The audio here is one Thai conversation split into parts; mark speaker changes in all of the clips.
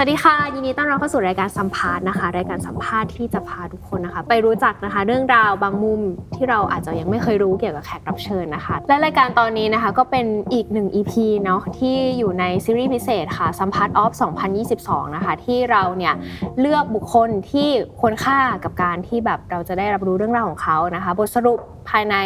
Speaker 1: สวัสดีค่ะ ยินดีต้อนรับเข้าสู่รายการสัมภาษณ์นะคะ รายการสัมภาษณ์ที่จะพาทุกคนนะคะ ไปรู้จักนะคะ เรื่องราวบางมุมที่เราอาจจะยังไม่เคยรู้เกี่ยวกับแขกรับเชิญนะคะ และรายการตอนนี้นะคะก็เป็นอีกหนึ่ง EP เนาะที่อยู่ในซีรีส์พิเศษค่ะสัมภาษณ์ออฟ2022 นะคะ ที่เราเนี่ยเลือกบุคคลที่ควรค่ากับการที่แบบเราจะได้รับรู้เรื่องราวของเขานะคะ บทสรุป ภายใน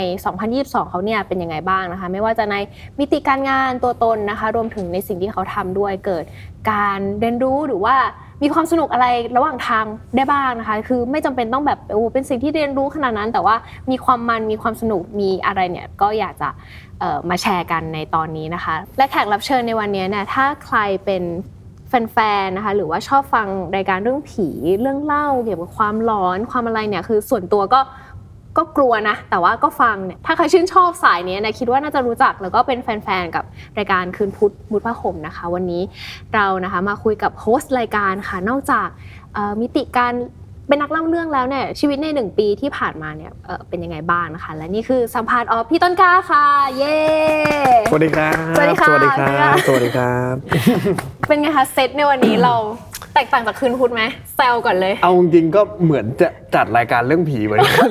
Speaker 1: 2022 เขาเนี่ยเป็นยังไงบ้างนะคะ ไม่ว่าจะในมิติการงานตัวตนนะคะ รวมถึงในสิ่งที่เขาทำด้วยเกิดการเรียนรู้หรือว่ามีความสนุกอะไรระหว่างทางได้บ้างนะคะ คือไม่จำเป็นต้องแบบโอ้เป็นสิ่งที่เรียนรู้ขนาดนั้น แต่ว่ามีความมันมีความสนุกมีอะไรเนี่ยก็อยากจะมาแชร์กันในตอนนี้นะคะ และแขกรับเชิญในวันนี้เนี่ยถ้าใครเป็นแฟนๆ นะคะหรือว่าชอบฟังรายการเรื่องผีเรื่องเล่าเกี่ยวกับความหลอนความอะไรเนี่ยคือส่วนตัวก็ ก็กลัวนะ แต่ว่าก็ฟังเนี่ยถ้าใครชื่นชอบสายนี้นะคิดว่าน่าจะรู้จักแล้วก็เป็นแฟนๆกับรายการคืนพุธมุดผ้าห่มนะคะ วันนี้เรานะคะมาคุยกับโฮสต์รายการค่ะนอกจากเอ่อมิติการเป็นนักเล่าเรื่องแล้วเนี่ยชีวิตในหนึ่งปีที่ผ่านมาเนี่ยเอ่อเป็นยังไงบ้างนะคะ และนี่คือสัมภาษณ์ออฟพี่ต้นกล้าค่ะเย้
Speaker 2: สวัสดีครับ
Speaker 1: สวัสดีค่ะ
Speaker 2: สวัสดีค
Speaker 1: สวัสดี
Speaker 2: รั
Speaker 1: ค่ะ
Speaker 2: บสวัสดีครับ
Speaker 1: เป็นไงคะเซตในวันนี้เราแตกต่างจากคืนพุธไหมแซวก่อนเลย
Speaker 2: เอาจริงๆก็เหมือนจะจัดรายการเรื่องผีเหมือนกัน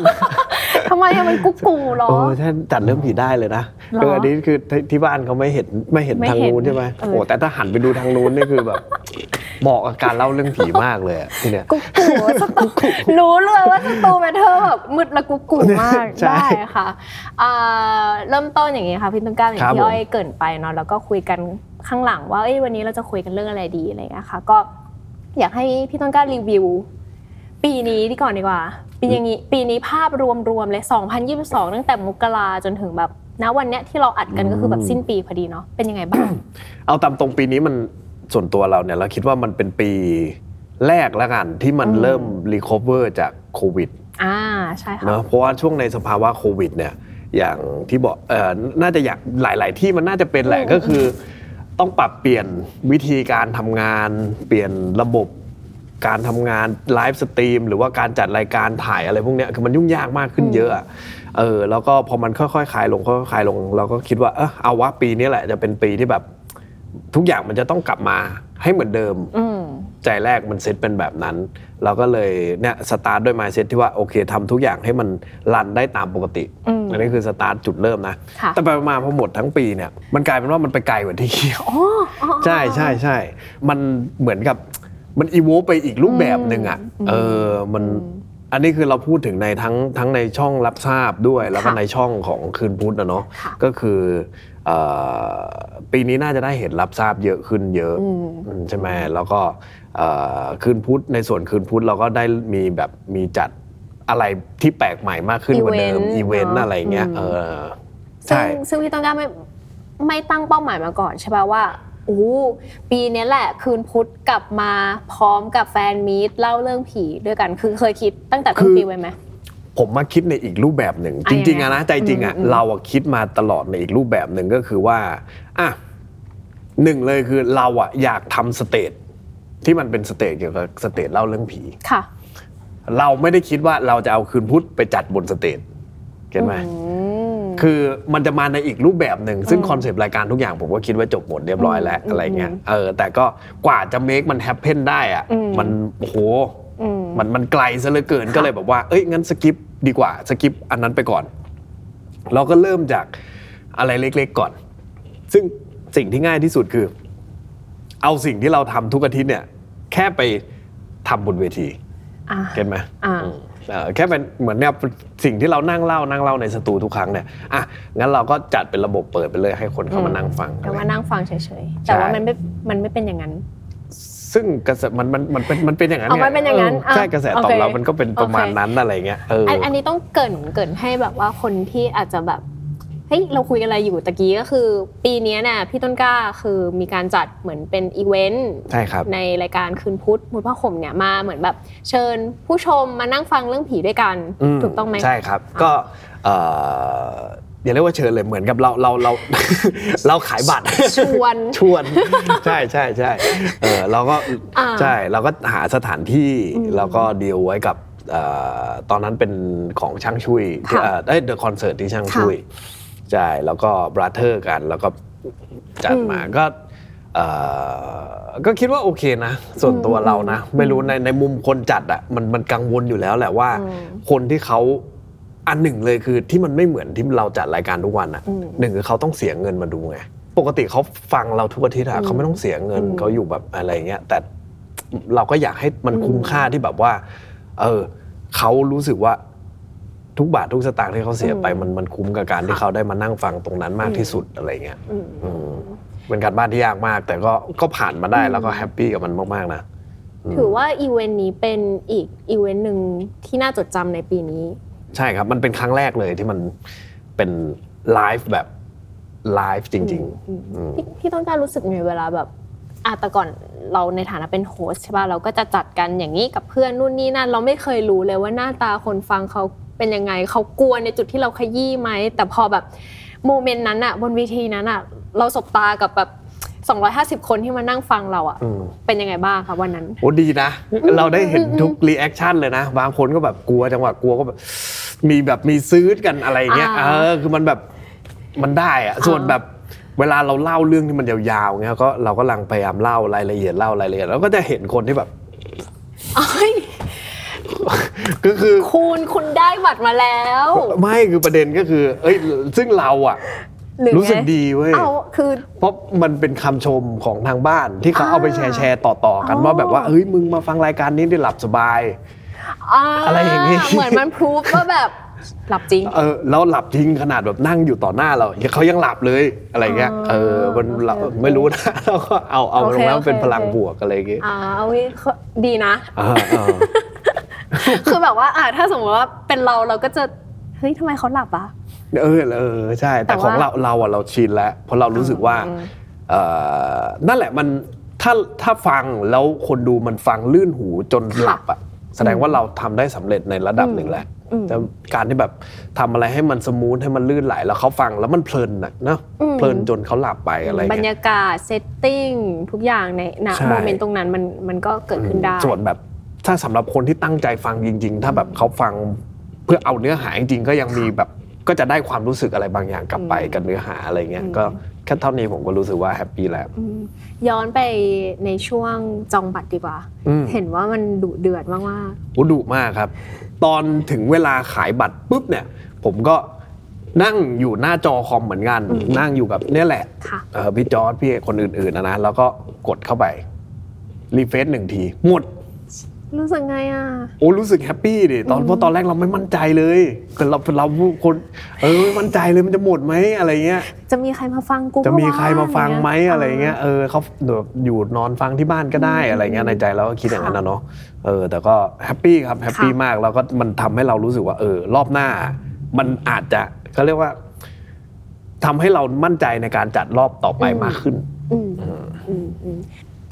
Speaker 1: ทำไมอะมันกุ๊กกูหรอ
Speaker 2: โอ้ถ้าจัดเรื่องผีได้เลยนะ
Speaker 1: หรอ
Speaker 2: เอออันนี้คือที่ที่บ้านเขาไม่เห็นไม่เห็น
Speaker 1: ไม่
Speaker 2: ทาง
Speaker 1: เห็น
Speaker 2: นู้นใช่ไหม
Speaker 1: เออ
Speaker 2: โอ้แต่ถ้าหันไปดูทางนู้นนี่คือแบบเหมาะกับการเล่าเรื่องผีมากเลยอะที่เนี่ย
Speaker 1: กุ๊กกู๋สตูรู้เลยว่าสตู matter แบบมืดและกุ๊กกู๋มาก
Speaker 2: ใช่
Speaker 1: ได้ค่ะอ่าเริ่มต้นอย่างนี้ค่ะพี่ต้นกล้าอย่าง
Speaker 2: ครับ
Speaker 1: ที่
Speaker 2: ผม
Speaker 1: อ้ยเกริ่นไปเนาะแล้วก็คุยกันข้างหลังว่าเอ้ยวันนี้เราจะคุยกันเรื่องอะไรดีอะไรอย่างเงี้ยค่ะก็อยากให้พี่ต้นกล้ารีวิว ปีนี้ดีก่อนดีกว่า ปีอย่างนี้ปีนี้ภาพรวมๆเลย 2022 ตั้งแต่มกราจนถึงแบบณวันเนี้ยที่เราอัดกันก็คือแบบสิ้นปีพอดีเนาะเป็นยังไงบ้าง
Speaker 2: เอาตามตรงปีนี้มันส่วนตัวเราเนี่ยเราคิดว่ามันเป็นปีแรกแล้วกันที่มัน
Speaker 1: อืม
Speaker 2: เริ่ม recover จากโควิด
Speaker 1: อ่าใช่ค่ะ
Speaker 2: เนอะเพราะว่าช่วงในสภาวะโควิดเนี่ยอย่างที่บอกเอ่อน่าจะอยากหลาย ๆ ที่มันน่าจะเป็นแหละ
Speaker 1: อืม
Speaker 2: ก็คือ ต้องปรับเปลี่ยนวิธีการทำงาน เปลี่ยนระบบ การทำงาน live stream หรือว่าการจัดรายการถ่ายอะไรพวกเนี้ยคือมันยุ่งยากมากขึ้นเยอะอะเออแล้วก็พอมันค่อยๆคลายลงค่อยๆคลายลง เราก็คิดว่าเออเอาวะปีนี้แหละจะเป็นปีที่แบบทุกอย่างมันจะต้องกลับมาให้เหมือนเดิม
Speaker 1: อืม
Speaker 2: ใจแรกมันเซตเป็นแบบนั้น เราก็เลยเนี่ยสตาร์ทด้วย mindset ที่ว่าโอเคทำทุกอย่างให้มัน run ได้ตามปกติ
Speaker 1: อืม
Speaker 2: อันนี้คือสตาร์ทจุดเริ่มนะ
Speaker 1: ค่ะ
Speaker 2: แต่ไปมาพอหมดทั้งปีเนี่ยมันกลายเป็นว่ามันไปไกลกว่าที่คิด
Speaker 1: อ๋ออ๋ออ๋อ
Speaker 2: ใช่ใช่ใช่มันเหมือนกับ มันอีโวไปอีกรูปแบบหนึ่งอะ
Speaker 1: อืม
Speaker 2: เออมันอันนี้คือเราพูดถึงในทั้งทั้งในช่องรับทราบด้วย แล้วก็
Speaker 1: ค่ะ
Speaker 2: ในช่องของคืนพุธนะเนาะ
Speaker 1: ค่ะ
Speaker 2: ก็คือเอ่อปีนี้น่าจะได้เห็นรับทราบเยอะขึ้นเยอะ
Speaker 1: อืม
Speaker 2: อืมใช่ไหมแล้วก็เอ่อคืนพุธในส่วนคืนพุธเราก็ได้มีแบบมีจัดอะไรที่แปลกใหม่มากขึ้นกว่าเดิม
Speaker 1: Event
Speaker 2: อีเวนต์
Speaker 1: เนอะ
Speaker 2: อะไรเงี้ย
Speaker 1: อืม
Speaker 2: เออ
Speaker 1: ซึ่ง
Speaker 2: ใช่
Speaker 1: ซึ่งพี่ต้นกล้าไม่ไม่ตั้งเป้าหมายมาก่อนใช่ป่ะว่า โอ้ปีเนี้ยแหละ คืนพุธกลับมาพร้อมกับแฟนมีตเล่าเรื่องผีด้วยกัน คือเคยคิดตั้งแต่ต้น
Speaker 2: คือ
Speaker 1: ปีไว้ไหม
Speaker 2: ผมมาคิดในอีกรูปแบบหนึ่ง
Speaker 1: อะ
Speaker 2: จริง
Speaker 1: ยังไง
Speaker 2: ๆอะนะใจจริงอะ
Speaker 1: อืมอืม
Speaker 2: เราอะคิดมาตลอดในอีกรูปแบบหนึ่งก็คือว่าอะหนึ่งเลยคือเราอะอยากทำ stage ที่มันเป็น stage เกี่ยวกับ stage เล่าเรื่องผี
Speaker 1: ค่ะ
Speaker 2: เราไม่ได้คิดว่าเราจะเอาคืนพุธไปจัดบน stage get ไหม
Speaker 1: อืม
Speaker 2: คือมันจะมาในอีกรูปแบบหนึ่ง ซึ่ง
Speaker 1: อืม
Speaker 2: concept รายการทุกอย่างผมก็คิดว่าจบหมดเรียบร้อยแล้ว
Speaker 1: อืม
Speaker 2: อะไรเงี้ย
Speaker 1: อืม
Speaker 2: เออแต่ก็กว่าจะ make มัน happen ได้อะ
Speaker 1: อืม
Speaker 2: มันโอ้โห
Speaker 1: อืม
Speaker 2: มันมันไกลซะเหลือเกิน
Speaker 1: ค่ะ
Speaker 2: ก็เลยแบบว่าเอ้ยงั้น skip ดีกว่า skip อันนั้นไปก่อน เราก็เริ่มจากอะไรเล็ก ๆ ก่อน ซึ่งสิ่งที่ง่ายที่สุดคือ เอาสิ่งที่เราทำทุกอาทิตย์เนี่ย แค่ไปทำบนเวที
Speaker 1: อ่า
Speaker 2: get ไหม
Speaker 1: อ่า
Speaker 2: อืมเอ่อ แค่เป็นเหมือนเนี่ยสิ่งที่เรานั่งเล่านั่งเล่าในสตูทุกครั้งเนี่ยอะงั้นเราก็จัดเป็นระบบเปิดไปเลยให้คนเข้ามานั่งฟัง
Speaker 1: แต่ว่านั่งฟังเฉยๆ
Speaker 2: ใช่
Speaker 1: แต่ว่ามันไม่มันไม่เป็นอย่างนั้น
Speaker 2: ซึ่งกระแสมันมันมันเป็นมันเป็นอย่างนั้น
Speaker 1: อ๋อมันเป็นอย่างนั้น
Speaker 2: เใช่
Speaker 1: อะ
Speaker 2: กระแส
Speaker 1: โอ
Speaker 2: ตอ
Speaker 1: เค
Speaker 2: บรับมันก็เป็นประมาณ
Speaker 1: โอเค
Speaker 2: นั้นอะไรเงี้ยเอออ
Speaker 1: อันอันนี้ต้องเกรินเกรินให้แบบว่าคนที่อาจจะแบบ เฮ้ยเราคุยกันอะไรอยู่ตะกี้ก็คือ ปีเนี้ยเนี่ยพี่ต้นกล้าคือมีการจัดเหมือนเป็นอีเวนต์
Speaker 2: ใช่ครับ
Speaker 1: ในรายการคืนพุธมุดผ้าห่มเนี่ยมาเหมือนแบบเชิญผู้ชมมานั่งฟังเรื่องผีด้วยกัน
Speaker 2: อืม
Speaker 1: ถูกต้องไหม
Speaker 2: ใช่ครับ
Speaker 1: อ่า
Speaker 2: ก็เอ่ออย่าเรียกว่าเชิญเลยเหมือนกับเราเราเราเราขายบัตร
Speaker 1: ชวน
Speaker 2: ชวนใช่ใช่ใช่เออเราก็
Speaker 1: อ่า
Speaker 2: ใช่เราก็หาสถานที่
Speaker 1: อืม
Speaker 2: แล้วก็ดีลไว้กับเอ่อตอนนั้นเป็นของช่างชุยที่
Speaker 1: ค่ะ
Speaker 2: เอ่อเอ้เดอะคอนเสิร์ตที่ช่างชุย ใช่แล้วก็บราเธอร์กันแล้วก็จัดมาก็เอ่อก็คิดว่าโอเคนะ ส่วนตัวเรานะ ไม่รู้ในในมุมคนจัดอะมันมันกังวลอยู่แล้วแหละว่า
Speaker 1: อืม
Speaker 2: คนที่เขาอันหนึ่งเลยคือที่มันไม่เหมือนที่เราจัดรายการทุกวันอะ
Speaker 1: อืม
Speaker 2: หนึ่งคือเขาต้องเสียเงินมาดูไงปกติเขาฟังเราทุกอาทิตย์อะ
Speaker 1: อืม
Speaker 2: เขาไม่ต้องเสียเงิน
Speaker 1: อืม
Speaker 2: เขาอยู่แบบอะไรเงี้ยแต่เราก็อยากให้มัน
Speaker 1: อืม
Speaker 2: คุ้มค่าที่แบบว่า เออเขารู้สึกว่า ทุกบาททุกสตางค์ที่เขาเสียไปมันมันคุ้มกับการที่เขาได้มานั่งฟังตรงนั้นมากที่สุดอะไรเงี้ย
Speaker 1: อืม
Speaker 2: อืมเป็นการบ้านที่ยากมาก แต่ก็ก็ผ่านมาได้
Speaker 1: อืม
Speaker 2: แล้วก็แฮปปี้กับมันมากๆนะม
Speaker 1: ถือว่าอีเวนต์นี้เป็นอีกอีเวนต์หนึ่งที่น่าจดจำในปีนี้
Speaker 2: ใช่ครับมันเป็นครั้งแรกเลยที่มันเป็นไลฟ์แบบไลฟ์จริง
Speaker 1: อืม
Speaker 2: ๆอืม
Speaker 1: พี่พี่ต้องการรู้สึกไงเวลาแบบอะแต่ก่อนเราในฐานะเป็น host ใช่ป่ะเราก็จะจัดกันอย่างนี้กับเพื่อนนู่นนี่นั่นเราไม่เคยรู้เลยว่าหน้าตาคนฟังเขา เป็นยังไง เขากลัวในจุดที่เราขยี้ไหม แต่พอแบบ moment นั้นอะบนเวทีนั้นอะเราสบตากับแบบ250 คนที่มานั่งฟังเราอะ
Speaker 2: อืม
Speaker 1: เป็นยังไงบ้างคะวันนั้น
Speaker 2: โอ้ดีนะ เราได้เห็นทุก reaction เลยนะ บางคนก็แบบกลัวจังหวะกลัวก็แบบมีแบบมีซื้อกันอะไรเงี้ย
Speaker 1: อ่า
Speaker 2: เออคือมันแบบมันได้อะส่วนแบบเวลาเราเล่าเรื่องที่มันยาวๆเงี้ยก็เราก็ลังพยายามเล่ารายละเอียดเล่ารายละเอียดแล้วก็จะเห็นคนที่แบบ
Speaker 1: เอ้ย
Speaker 2: ก็คือ
Speaker 1: คุณคุณได้บัตรมาแล้ว
Speaker 2: ไม่คือประเด็นก็คือ เอ้ยซึ่งเราอะ
Speaker 1: หรือไง
Speaker 2: รู้สึกดีเว้ย
Speaker 1: เอาคือ
Speaker 2: เพราะมันเป็นคำชมของทางบ้านที่เขาเอาไปแชร์แชร์ต่อๆกัน
Speaker 1: อ๋อ
Speaker 2: ว่าแบบว่าเฮ้ยมึงมาฟังรายการนี้ได้หลับสบายอะไรอย่างงี้
Speaker 1: เหมือนมันพรูฟว่าแบบหลับจริง
Speaker 2: เออแล้วหลับจริงขนาดแบบนั่งอยู่ต่อหน้าเราเขายังหลับเลยอะไรเงี้ย
Speaker 1: อ๋อ
Speaker 2: เออมันเรา
Speaker 1: โอเค
Speaker 2: ไม่รู้นะเราก็เอาเอา
Speaker 1: โอเค
Speaker 2: ตรงนั้น
Speaker 1: โอเค
Speaker 2: เป็นพลัง
Speaker 1: โอเค
Speaker 2: บวกอะไรอย่างเงี้ย
Speaker 1: อ่าเอาไว้ดีนะ
Speaker 2: อ่าอ่า
Speaker 1: คือแบบว่าอ่าถ้าสมมติว่าเป็นเราเราก็จะเฮ้ยทำไมเขาหลับอะ
Speaker 2: เออเออใช่
Speaker 1: แต่
Speaker 2: แต่ของ
Speaker 1: ว่า
Speaker 2: เราเราอะเราชินแล้วเพราะเรารู้สึกว่า
Speaker 1: อืม
Speaker 2: เออนั่นแหละมันถ้าถ้าฟังแล้วคนดูมันฟังลื่นหูจนหลับอะแสดงว่าเราทำได้สำเร็จในระดับหนึ่งแล้ว
Speaker 1: อืม
Speaker 2: แต่การที่แบบทำอะไรให้มัน smooth ให้มันลื่นไหลแล้วเขาฟังแล้วมันเพลินนะเนาะ
Speaker 1: อืม
Speaker 2: เพลินจนเขาหลับไปอะไร
Speaker 1: บรร
Speaker 2: เงี้ย
Speaker 1: ยากาศ setting ทุกอย่างในณ
Speaker 2: ใช่
Speaker 1: โมเมนต์ตรงนั้นมันมันก็เกิดขึ้นได้
Speaker 2: ส่วนแบบ ถ้าสำหรับคนที่ตั้งใจฟังจริง ๆ ถ้าแบบเขาฟังเพื่อเอาเนื้อหาจริงๆก็ยังมีแบบก็จะได้ความรู้สึกอะไรบางอย่างกลับไป
Speaker 1: อืม
Speaker 2: กับเนื้อหาอะไรเงี้ย
Speaker 1: อืม
Speaker 2: ก็แค่เท่านี้ผมก็รู้สึกว่าแฮปปี้แล้ว
Speaker 1: อืมย้อนไปในช่วงจองบัตรดีกว่า
Speaker 2: อืม
Speaker 1: เห็นว่ามันดุเดือดมาก
Speaker 2: โอ้ดุมากครับ ตอนถึงเวลาขายบัตรปุ๊บเนี่ย ผมก็นั่งอยู่หน้าจอคอมเหมือนกัน นั่งอยู่กับเนี่ยแหละ
Speaker 1: ๆค่ะ
Speaker 2: เอ่อพี่จอร์ดพี่คนอื่นๆนะนะแล้วก็กดเข้าไป refresh หนึ่งทีหมด
Speaker 1: รู้สึกไงอะ
Speaker 2: โอ้รู้สึก happy ดิตอนเพราะตอนแรกเราไม่มั่นใจเลยคือเราเราคน เออไม่มั่นใจเลยมันจะหมดไหมอะไรเงี้ย
Speaker 1: จะมีใครมาฟังกู
Speaker 2: จะมี
Speaker 1: ปว
Speaker 2: ใครมาฟังไหมอะไรเงี้ยาเออเขาแบบอยู่นอนฟังที่บ้านก็ได้อะไรเงี้ยในใจเราก็คิดอย่างนั้นนะเนาะเออ แต่ก็ happy ครับ happy
Speaker 1: ค่ะ
Speaker 2: มากแล้วก็มันทำให้เรารู้สึกว่า เออ รอบหน้า มันอาจจะเขาเรียกว่าทำให้เรามั่นใจในการจัดรอบต่อไปมากขึ้น
Speaker 1: อืมอืมอืม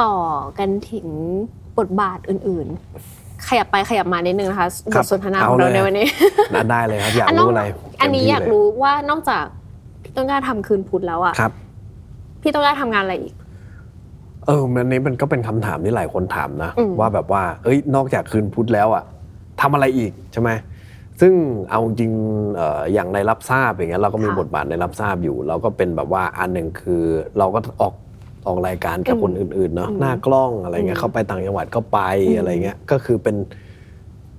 Speaker 1: ต่อกันถึง บทบาทอื่นๆ ขยับไปขยับมานิดนึงนะคะ
Speaker 2: ค
Speaker 1: บ
Speaker 2: รับ
Speaker 1: ทสนทนา
Speaker 2: เอา
Speaker 1: ของเรา
Speaker 2: เลย
Speaker 1: ในวันนี้
Speaker 2: นะได้เลยครับอยาก
Speaker 1: น
Speaker 2: รู้
Speaker 1: ก
Speaker 2: อะไร
Speaker 1: อันนี้
Speaker 2: เต็มที่
Speaker 1: อยาก
Speaker 2: เล
Speaker 1: รู้ว่านอกจากพี่ต้นกล้าทำคืนพุธแล้วอะ
Speaker 2: ครับ
Speaker 1: พี่ต้นกล้าทำงานอะไรอีก
Speaker 2: เออมันนี้มันก็เป็นคำถามที่หลายคนถามนะ
Speaker 1: อืม
Speaker 2: ว่าแบบว่า เอ้ย นอกจากคืนพุธแล้วอะทำอะไรอีกใช่ไหมซึ่งเอาจริงเอ่ออย่างในรับทราบอย่างเงี้ยเราก็มีบทบาทในรับทราบอยู่ เราก็เป็นแบบว่าอันหนึ่งคือเราก็ออก ออกรายการกับคนอื่นๆเนาะหน้ากล้องอะไรเงี้ยเข้าไปต่างจังหวัดก็ไปอะไรเงี้ยก็คือเป็น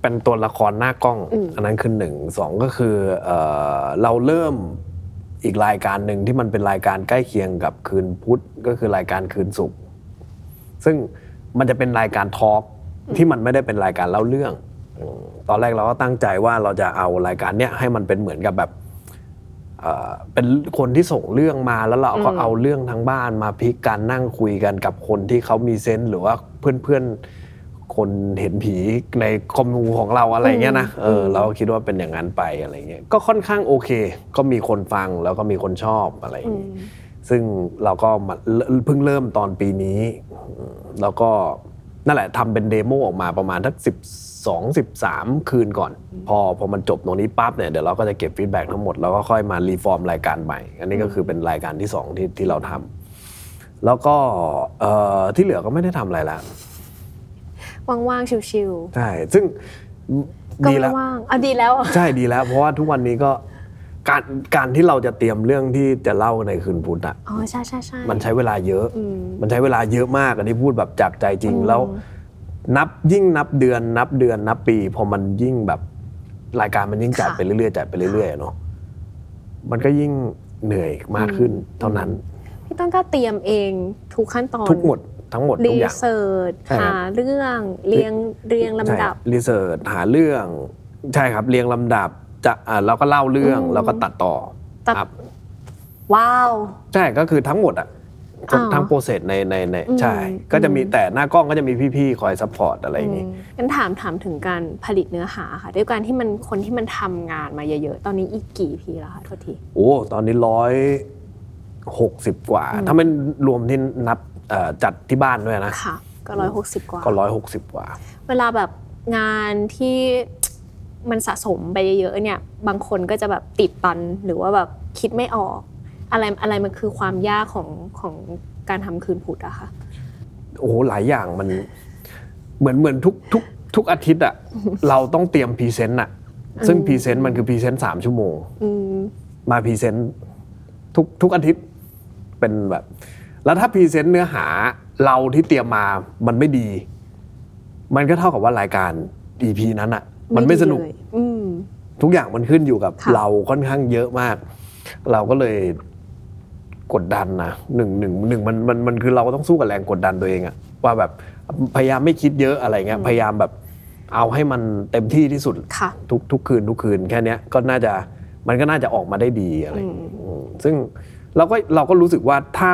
Speaker 2: เป็นตัวละครหน้ากล้อง
Speaker 1: อืม
Speaker 2: อันนั้นคือหนึ่งสองก็คือเอ่อเราเริ่มอีกรายการหนึ่งที่มันเป็นรายการใกล้เคียงกับคืนพุธก็คือรายการคืนศุกร์ซึ่งมันจะเป็นรายการทอล์กที่มันไม่ได้เป็นรายการเล่าเรื่องอืมตอนแรกเราก็ตั้งใจว่าเราจะเอารายการเนี้ยให้มันเป็นเหมือนกับแบบ เอ่อเป็นคนที่ส่งเรื่องมาแล้วเราก็
Speaker 1: อืม
Speaker 2: เอาเรื่องทั้งบ้านมาพลิกกันนั่งคุยกันกับคนที่เขามีเซนส์หรือว่าเพื่อนๆคนเห็นผีในคอมมูของเราอะไรเงี้ยนะเออเราก็คิดว่าเป็นอย่างนั้นไปอะไรเงี้ยก็ค่อนข้างโอเค ก็มีคนฟังแล้วก็มีคนชอบอะไรอย่าง
Speaker 1: อื
Speaker 2: เงี้ย
Speaker 1: ม
Speaker 2: ซึ่งเราก็มาเริ่มเพิ่งเริ่มตอนปีนี้อืมแล้วก็นั่นแหละทำเป็น demo ออกมาประมาณสักสิบ สองสิบสามคืนก่อน พอพอมันจบตรงนี้ปั๊บเนี่ยเดี๋ยวเราก็จะเก็บ feedback ทั้งหมดแล้วก็ค่อยมา reform รายการใหม่ อันนี้ก็คือเป็นรายการที่สองที่ที่เราทำแล้วก็เอ่อที่เหลือก็ไม่ได้ทำอะไรละ
Speaker 1: ว่างๆ chill
Speaker 2: ใช่ซึ่ง
Speaker 1: ๆก็
Speaker 2: ดี
Speaker 1: ไม่
Speaker 2: แล้ว
Speaker 1: ว่างอะดีแล้ว
Speaker 2: ใช่ดีแล้ว เพราะว่าทุกวันนี้ก็การการที่เราจะเตรียมเรื่องที่จะเล่าในคืนพุธอะ
Speaker 1: อ๋อใช่ใช่ใช่
Speaker 2: มันใช้เวลาเยอะ
Speaker 1: อืม
Speaker 2: มันใช้เวลาเยอะมากอันนี้พูดแบบจากใจจริง
Speaker 1: อืม
Speaker 2: แล้ว นับยิ่งนับเดือน นับเดือน นับปีพอมันยิ่งแบบรายการมันยิ่งจัดไปเรื่อยๆจัดไปเรื่อยๆอะเนาะมันก็ยิ่งเหนื่อยมากขึ้นเท่านั้น
Speaker 1: พี่ต้นก็เตรียมเองทุกขั้นตอน
Speaker 2: ทุกหมดทั้งหมดทุ
Speaker 1: รี
Speaker 2: กอย่าง
Speaker 1: เสิร์ช
Speaker 2: ใช่ครับ
Speaker 1: หาเรื่องเรียงเรียงลำดับ
Speaker 2: research หาเรื่องใช่ครับเรียงลำดับจะอ่าเราก็เล่าเรื่อง
Speaker 1: อืม
Speaker 2: แล้วก็ตัดต่อ
Speaker 1: ตัด
Speaker 2: ครับ
Speaker 1: ว้าว
Speaker 2: ใช่ก็คือทั้งหมดอะ
Speaker 1: อ้าว
Speaker 2: ทั้ง process ในในใน
Speaker 1: อืม
Speaker 2: ใช่ ก็จะมี
Speaker 1: อืม
Speaker 2: แต่หน้ากล้องก็จะมีพี่ๆคอย support อะไรอย่างงี้
Speaker 1: อืมงั้นถามถามถึงการผลิตเนื้อหาค่ะ ด้วยการที่มันคนที่มันทำงานมาเยอะๆ ตอนนี้อีกกี่ EP แล้วคะโทษที
Speaker 2: โอ้ตอนนี้ร้อยหกสิบกว่า
Speaker 1: อืม
Speaker 2: ถ้าไม่รวมที่นับเอ่อจัดที่บ้านด้วยนะ
Speaker 1: ค่ะก็ร้อยหกสิบกว่า
Speaker 2: ก็ร้อยหกสิบกว่า
Speaker 1: เวลาแบบงานที่มันสะสมไปเยอะๆเนี่ย บางคนก็จะแบบติดตันหรือว่าแบบคิดไม่ออก อะไรอะไรมันคือความยากของของการทำคืนพุธอะค่ะ
Speaker 2: โอ้โหหลายอย่างมัน เหมือนเหมือนทุกทุกทุกอาทิตย์อะเราต้องเตรียม present อะซึ่ง present มันคือ present สามชั่วโมง
Speaker 1: อืม
Speaker 2: มา present ทุกทุกอาทิตย์เป็นแบบ แล้วถ้า present เนื้อหาเราที่เตรียมมามันไม่ดี มันก็เท่ากับว่ารายการ EP นั้นอะมันไม่สนุก
Speaker 1: ดีเลยอืม
Speaker 2: ทุกอย่างมันขึ้นอยู่กับ
Speaker 1: ค่ะ
Speaker 2: เราค่อนข้างเยอะมาก เราก็เลย กดดันนะหนึ่งหนึ่งหนึ่งมันมันมันคือเราก็ต้องสู้กับแรงกดดันตัวเองอะว่าแบบพยายามไม่คิดเยอะอะไรเงี้ยพยายามแบบเอาให้มันเต็มที่ที่สุด
Speaker 1: ค่ะ
Speaker 2: ทุกทุกคืนทุกคืนแค่เนี้ยก็น่าจะมันก็น่าจะออกมาได้ดีอะไรอย่างงี้อืมซึ่งเราก็เราก็รู้สึกว่าถ้า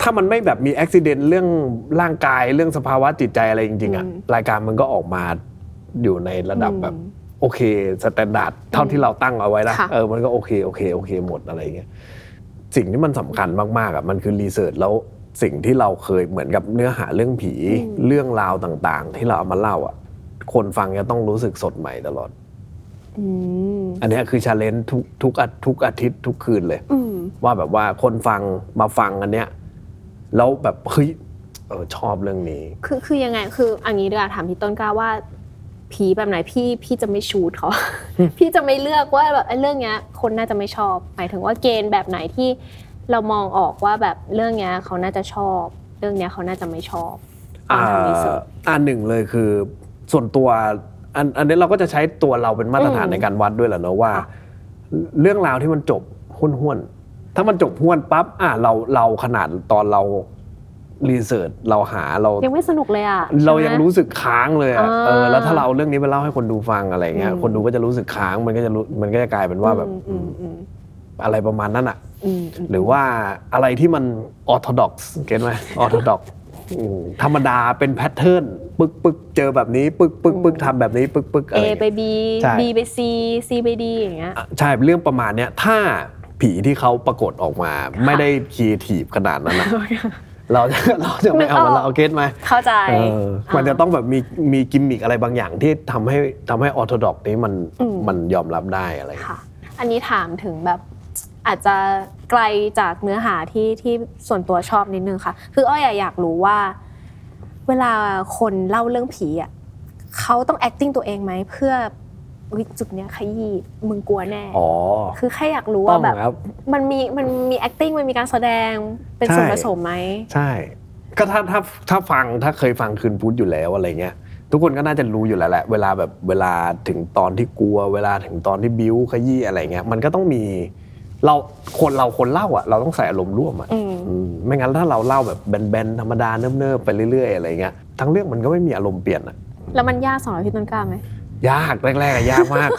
Speaker 2: ถ้ามันไม่แบบมีอุบัติเหตุเรื่องร่างกายเรื่องสภาวะจิตใจอะไรจริงๆอะ
Speaker 1: อืม
Speaker 2: รายการมันก็ออกมาอยู่ในระดับ
Speaker 1: อืม
Speaker 2: แบบโอเค standard เท่าที่เราตั้งเอาไว้นะ
Speaker 1: ค่ะ
Speaker 2: เออมันก็โอเคโอเคโอเคหมดอะไรอย่างเงี้ย สิ่งที่มันสำคัญมากๆอะมันคือ research แล้วสิ่งที่เราเคยเหมือนกับเนื้อหาเรื่องผีเรื่องราวต่างๆ ที่เราเอามาเล่าอะคนฟังจะต้องรู้สึกสดใหม่ตลอด
Speaker 1: อืม
Speaker 2: อันเนี้ยคือชาเลนจ์ทุกทุกอาทุกอาทิตย์ทุกคืนเลย
Speaker 1: อืม
Speaker 2: ว่าแบบว่าคนฟังมาฟังอันเนี้ยแล้วแบบเฮ้ยเออชอบเรื่องนี้
Speaker 1: คือคือยังไงคืออันนี้ดีกว่าถามพี่ต้นกล้าว่า ผีแบบไหนพี่พี่จะไม่ชูดเขาพี่จะไม่เลือกว่าแบบไอ้เรื่องเนี้ย คนน่าจะไม่ชอบ หมายถึงว่าเกณฑ์แบบไหนที่เรามองออกว่าแบบเรื่องเนี้ยเขาน่าจะชอบ เรื่องเนี้ยเขาน่าจะไม่ชอบตอนทำรีเสิร์ช
Speaker 2: อ่าอันหนึ่งเลยคือส่วนตัวอันอันนี้เราก็จะใช้ตัวเราเป็นมาตรฐาน
Speaker 1: อืม
Speaker 2: ในการวัดด้วยแหละเนอะว่า
Speaker 1: ค่ะ
Speaker 2: เรื่องราวที่มันจบห้วนห้วนๆถ้ามันจบห้วนปั๊บอะเราเราขนาดตอนเรา รีเสิร์ชเราหาเรา
Speaker 1: ยังไม่สนุกเลยอะ
Speaker 2: เรา
Speaker 1: ใช่ไหม
Speaker 2: ยังรู้สึกค้างเลยอะ
Speaker 1: อ่า
Speaker 2: เออแล้วถ้าเราเอาเรื่องนี้ไปเล่าให้คนดูฟังอะไรเงี้ย
Speaker 1: อืม
Speaker 2: คนดูก็จะรู้สึกค้างมันก็จะรู้มันก็จะกลายเป็นว่าแบบ
Speaker 1: อืมอืม
Speaker 2: อะไรประมาณนั้นอะ
Speaker 1: อืมอืม
Speaker 2: หรือว่าอะไรที่มัน orthodox เก็ตไหม orthodox ธรรมดาเป็น pattern ปึกปึกเจอแบบนี้ปึกปึกปึกทำแบบนี้ปึกปึก A อะไร
Speaker 1: ไป
Speaker 2: เงี้ย
Speaker 1: B
Speaker 2: ใช่
Speaker 1: B ไป C C ไป D อย่างเงี้ย
Speaker 2: อะใช่เรื่องประมาณเนี้ยถ้าผีที่เขาปรากฏออกมา ไม่ได้ครีเอทีฟขนาดนั้นนะ เราจะเราจะไม่เอา
Speaker 1: นึกออก
Speaker 2: มาเราเอาเก็ตไหม
Speaker 1: เข้าใจ
Speaker 2: เออมันจะต้องแบบมีมีกิมมิกอะไรบางอย่างที่ทำให้ทำให้ออร์โธดอกนี้มัน
Speaker 1: อืม
Speaker 2: มันยอมรับได้อะไร
Speaker 1: ค่ะ อันนี้ถามถึงแบบอาจจะไกลจากเนื้อหาที่ที่ส่วนตัวชอบนิดนึงค่ะ คืออ้อยอะอยากรู้ว่า เวลาคนเล่าเรื่องผีอะเขาต้อง acting ตัวเองไหมเพื่อ อุ๊ยจุดเนี้ยขยี้มึงกลัวแน่
Speaker 2: อ๋อ
Speaker 1: คือแค่อยากรู้
Speaker 2: ต้
Speaker 1: ว่า
Speaker 2: อง
Speaker 1: แบบ
Speaker 2: ครับ
Speaker 1: มันมีมันมี acting มันมีการแสดงเป็น
Speaker 2: ใช่
Speaker 1: ส่วนผสมไหม
Speaker 2: ใช่ ก็ถ้าถ้าถ้าฟังถ้าเคยฟังคืนพุธอยู่แล้วอะไรเงี้ยทุกคนก็น่าจะรู้อยู่แล้วแหละเวลาแบบเวลาถึงตอนที่กลัว เวลาถึงตอนที่บิ้วขยี้อะไรเงี้ยมันก็ต้องมีเราคนเราคนเล่าอะเราต้องใส่อารมณ์ร่วมอะ
Speaker 1: อืม
Speaker 2: อืมไม่งั้นถ้าเราเล่าแบบแบนๆธรรมดาเนิบๆไปเรื่อยๆอะไรเงี้ยทั้งเรื่องมันก็ไม่มีอารมณ์เปลี่ยนอะ
Speaker 1: แล้วมันยากสำหรับพี่ต้นกล้าไหม
Speaker 2: ยากแรกๆอะยากมาก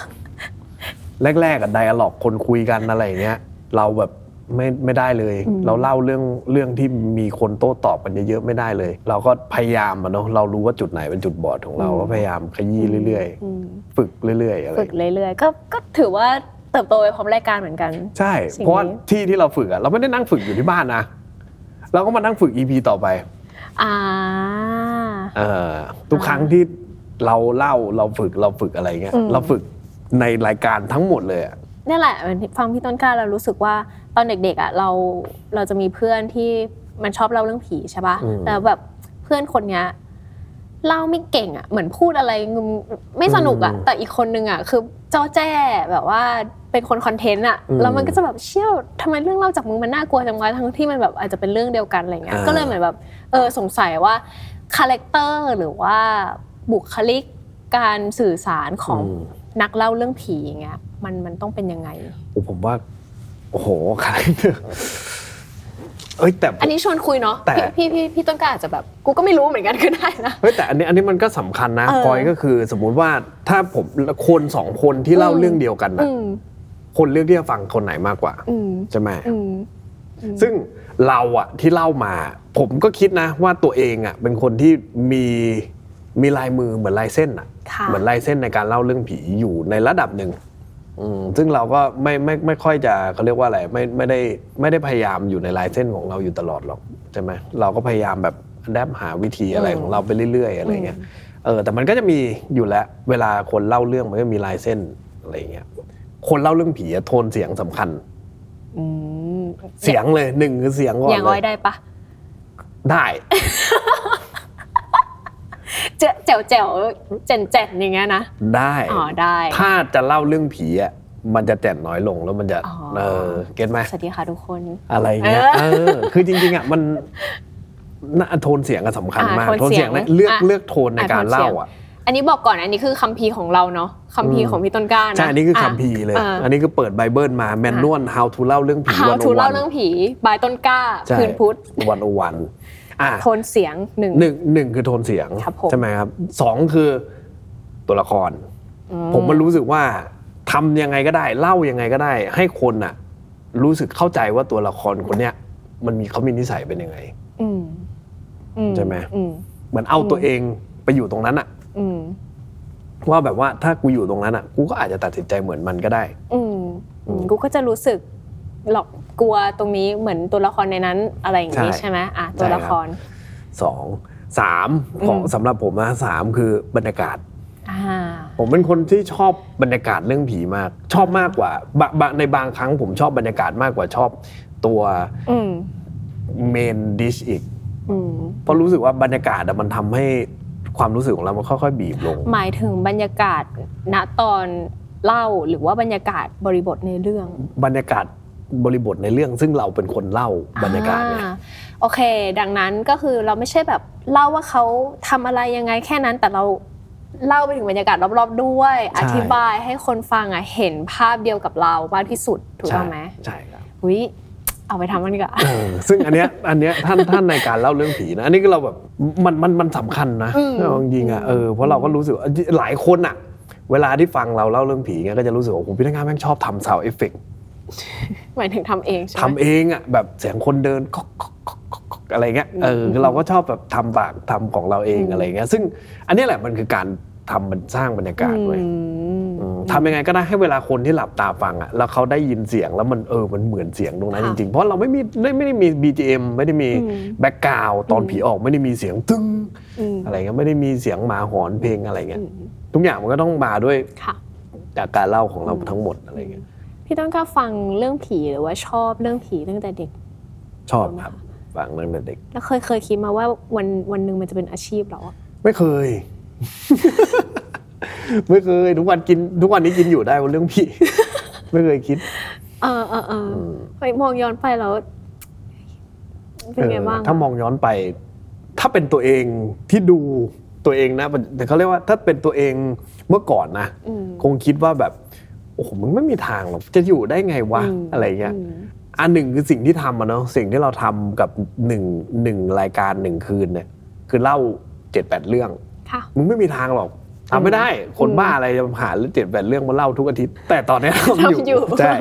Speaker 2: แรกๆอะไดอะล็อกคนคุยกันอะไรอย่างเงี้ย เราแบบไม่ไม่ได้เลย
Speaker 1: อืม
Speaker 2: เราเล่าเรื่องเรื่องที่มีคนโต้ตอบกันเยอะๆไม่ได้เลย เราก็พยายามอะเนาะเรารู้ว่าจุดไหนเป็นจุดบอดของเราก็พยายามขยี้เรื่อย
Speaker 1: อืม
Speaker 2: ๆฝึกเรื่อยๆอะไร
Speaker 1: ฝึกเรื่อยๆก็ก็ถือว่าเติบโตไปพร้อมรายการเหมือนกัน
Speaker 2: ใช่
Speaker 1: สิ่งนี้
Speaker 2: เพราะว่าที่ที่เราฝึกอะเราไม่ได้นั่งฝึกอยู่ที่บ้านนะเราก็มานั่งฝึก EP ต่อไป
Speaker 1: อ่า
Speaker 2: เออทุกครั้งที่ เราเล่าเราฝึกเราฝึกอะไรเงี้ย
Speaker 1: อืม
Speaker 2: เราฝึกในรายการทั้งหมดเลยอะ
Speaker 1: นี่แหละฟังพี่ต้นกล้าเรารู้สึกว่าตอนเด็กๆอะเราเราจะมีเพื่อนที่มันชอบเล่าเรื่องผีใช่ปะแล้วแบบเพื่อนคนเนี้ยเล่าไม่เก่งอะเหมือนพูดอะไรงึมไม่สนุกอะแต่อีกคนนึงอะคือจ้อแจ้แบบว่าเป็นคน content อะแล้วมันก็จะแบบเชี่ยวทำไมเรื่องเล่าจากมึงมันน่ากลัวจังวะทั้งที่มันแบบอาจจะเป็นเรื่องเดียวกันอะไรเงี้ยก็เลยเหมือนแบบเออสงสัยว่า character หรือว่า บุคลิกการสื่อสารของ
Speaker 2: ม
Speaker 1: นักเล่าเรื่องผีอย่างเงี้ยมันมันต้องเป็นยังไง
Speaker 2: โอ้ผมว่า โอ้โหคาแรคเตอร์เอ้ยแต่
Speaker 1: อันนี้ชวนคุยเนาะ
Speaker 2: แต่
Speaker 1: พี่พี่พี่พี่ต้นกล้าอาจจะแบบ กูก็ไม่รู้เหมือนกันก็ได้นะ
Speaker 2: เฮ้ยแต่อันนี้อันนี้มันก็สำคัญนะ
Speaker 1: เออ
Speaker 2: พอยก็คือ สมมุติว่าถ้าผมคนสองคนที่เล่า
Speaker 1: อืม
Speaker 2: เรื่องเดียวกันนะ
Speaker 1: อืม
Speaker 2: คนเลือกที่จะฟังคนไหนมากกว่า
Speaker 1: อืม
Speaker 2: ใช่ไหม
Speaker 1: อืม
Speaker 2: ซึ่งเราอะที่เล่ามา ผมก็คิดนะ ว่าตัวเองอะเป็นคนที่มี มีลายมือเหมือนลายเส้นอะ
Speaker 1: ค่ะ
Speaker 2: เหมือนลายเส้นในการเล่าเรื่องผีอยู่ในระดับหนึ่งอืมซึ่งเราก็ไม่ไม่ไม่ค่อยจะเขาเรียกว่าอะไรไม่ไม่ได้ไม่ได้พยายามอยู่ในลายเส้นของเราอยู่ตลอดหรอกใช่ไหมเราก็พยายามแบบแดบหาวิธีอะไรของเราไปเรื่อย ๆ อะไรเงี้ยเออแต่มันก็จะมีอยู่แล้วเวลาคนเล่าเรื่องมันก็มีลายเส้นอะไรเงี้ยคนเล่าเรื่องผีอะโทนเสียงสำคัญ
Speaker 1: อืม
Speaker 2: เสียงเลยหนึ่งคือเสียงก่อน
Speaker 1: อย่าง
Speaker 2: เล
Speaker 1: อ้อย
Speaker 2: ย
Speaker 1: ได้ปะ
Speaker 2: ได้
Speaker 1: เจ๋วแจ๋วแจ๋วเจ๋นเจ๋นอย่างเงี้ยนะ
Speaker 2: ได้
Speaker 1: อ๋อได้
Speaker 2: ถ้าจะเล่าเรื่องผีอะมันจะแจ่นน้อยลงแล้วมันจะ
Speaker 1: อ๋อ
Speaker 2: เออเก็ตไหม
Speaker 1: สวัสดีค่ะทุกคน
Speaker 2: อะไรเงี้ย
Speaker 1: เอ
Speaker 2: เอ
Speaker 1: อ
Speaker 2: อคือจริงๆอะมันน่าโทนเสียงก็สำคัญ
Speaker 1: อ่ามา
Speaker 2: ก
Speaker 1: โทนเสียง
Speaker 2: เนี่ยเลือก
Speaker 1: อะ
Speaker 2: เลือกโทนในการ
Speaker 1: อะโทนเสี
Speaker 2: เล่าย
Speaker 1: ง
Speaker 2: อะ
Speaker 1: อันนี้บอกก่อนอันนี้คือคัมภีร์ของเราเนาะคัมภีร์ของพี่ต้นกล้านะ
Speaker 2: ใช่อันนี้คือคัมภีร์เลย
Speaker 1: อะ
Speaker 2: อันนี้คือเปิดไบเบิลมาแมนนวล how to เล่าเรื่องผี
Speaker 1: How
Speaker 2: วัน
Speaker 1: to
Speaker 2: โอวั
Speaker 1: เล่านเรื่องผีบายต้นกล้า
Speaker 2: ใช่
Speaker 1: คืนพุธ
Speaker 2: วันโอวันอะ
Speaker 1: โทนเสียงหนึ่ง
Speaker 2: หนึ่งหนึ่งคือโทนเสียง
Speaker 1: ครับผม
Speaker 2: ใช่ไหมครับสองคือตัวละคร ผมมันรู้สึกว่าทำยังไงก็ได้ เล่ายังไงก็ได้ ให้คนอะรู้สึกเข้าใจว่าตัวละครคนเนี้ยมันมีเขามีนิสัยเป็นยังไง
Speaker 1: อืมอื
Speaker 2: ใช่ไหม
Speaker 1: อืม
Speaker 2: เหมือนเอาตัวเองไปอยู่ตรงนั้นอะ
Speaker 1: อืม
Speaker 2: ว่าแบบว่าถ้ากูอยู่ตรงนั้นอะกูก็อาจจะตัดสินใจเหมือนมันก็ได้
Speaker 1: อืมอืมกูก็จะรู้สึก หลอกกลัวตรงนี้เหมือนตัวละครในนั้นอะไรอย่างนี้
Speaker 2: ใช่
Speaker 1: ใช่ไหมอะตัวละคร
Speaker 2: สองสามของ
Speaker 1: อืม
Speaker 2: สำหรับผมนะสามคือบรรยากาศ
Speaker 1: อ่า
Speaker 2: ผมเป็นคนที่ชอบบรรยากาศเรื่องผีมาก ชอบมากกว่าบะบะในบางครั้งผมชอบบรรยากาศมากกว่าชอบตัว
Speaker 1: อืม
Speaker 2: เมนดิชอีก
Speaker 1: อืม
Speaker 2: เพราะรู้สึกว่าบรรยากาศอะมันทำให้ความรู้สึกของเรามันค่อยๆบีบลง
Speaker 1: หมายถึงบรรยากาศณตอนเล่าหรือว่าบรรยากาศบริบทในเรื่อง
Speaker 2: บรรยากาศ บริบทในเรื่องซึ่งเราเป็นคนเล่าบรรยากาศเนี่ย
Speaker 1: อ่โอเค ดังนั้นก็คือเราไม่ใช่แบบเล่าว่าเขาทำอะไรยังไงแค่นั้นแต่เราเล่าไปถึงบรรยากาศรอบๆด้วย อธิบายให้คนฟังอะเห็นภาพเดียวกับเรามากที่สุดถูกต้องไหม
Speaker 2: ใช่ครับ
Speaker 1: อุ้ยเอาไปทำมันดีกว่า
Speaker 2: เออซึ่งอันเนี้ยอันเนี้ยท่านท่านในการเล่าเรื่องผีนะอันนี้ก็เราแบบมันมันมันสำคัญนะ
Speaker 1: อืม
Speaker 2: เอาจริงๆอะเออเพราะเราก็รู้สึกว่าหลายคนอะ เวลาที่ฟังเราเล่าเรื่องผีเงี้ยก็จะรู้สึกว่าโอ้โหพี่นักงานแม่งชอบทำซาวเอฟเฟก
Speaker 1: หมายถึงทำเองใช่ไหม
Speaker 2: ทำเองอะแบบเสียงคนเดินก๊อกก๊อกก๊อกก๊อกก๊อกอะไรเงี้ยเออคือเราก็ชอบแบบทำปากทำของเราเองอะไรเงี้ยซึ่งอันเนี้ยแหละมันคือการทำมันสร้างบรรยากาศไว้
Speaker 1: อืม
Speaker 2: อืมทำยังไงก็ได้ให้เวลาคนที่หลับตาฟังอะแล้วเขาได้ยินเสียงแล้วมันเออมันเหมือนเสียงตรงนั้นจ
Speaker 1: ค่ะ
Speaker 2: ริงๆ เพราะเราไม่มีไม่ไม่ได้มี BGM ไม่ได้มี
Speaker 1: อืม
Speaker 2: แบ็กกราวตอน
Speaker 1: อืม
Speaker 2: ผีออกไม่ได้มีเสียงตึ้ง
Speaker 1: อืม
Speaker 2: อะไรเงี้ยไม่ได้มีเสียงหมาหอนเพลงอะไรเงี้ย
Speaker 1: อืม
Speaker 2: ทุกอย่างมันก็ต้องมาด้วย
Speaker 1: ค่ะ
Speaker 2: จากการเล่าของเราทั้งหมดอะไรเงี้ย
Speaker 1: พี่ต้นก็ฟังเรื่องผีหรือว่าชอบเรื่องผีตั้งแต่เด็ก
Speaker 2: ชอบครับฟังตั้งแต่เด็ก
Speaker 1: แล้วเคยเคยคิดมาว่าวันวันหนึ่งมันจะเป็นอาชีพเหรอ
Speaker 2: ไม่เคย ไม่เคย ทุกวันกิน ทุกวันนี้กินอยู่ได้บนเรื่องผีไม่เคยคิด
Speaker 1: เออเออเออเฮ้ยมองย้อนไปแล้วเป็นไง
Speaker 2: เออ
Speaker 1: บ้าง
Speaker 2: ถ้ามองย้อนไป ถ้าเป็นตัวเองที่ดูตัวเองนะแต่เขาเรียกว่าถ้าเป็นตัวเองเมื่อก่อนนะ
Speaker 1: อืม
Speaker 2: คงคิดว่าแบบ โอ้โหมันไม่มีทางหรอกจะอยู่ได้ไงวะ
Speaker 1: อืม
Speaker 2: อะไรเงี้ย
Speaker 1: อืม
Speaker 2: อันหนึ่งคือสิ่งที่ทำอะเนาะสิ่งที่เราทำกับหนึ่งหนึ่งรายการหนึ่งคืนเนี่ยคือเล่าเจ็ดแปดเรื่อง
Speaker 1: ค่ะ
Speaker 2: มึงไม่มีทางหรอกทำไม่ได้คนบ้าอะไรจะหาเรื่องเจ็ดแปดเรื่องมาเล่าทุกอาทิตย์ แต่ตอนเนี้ยทำ
Speaker 1: ทำอยู่
Speaker 2: ใช่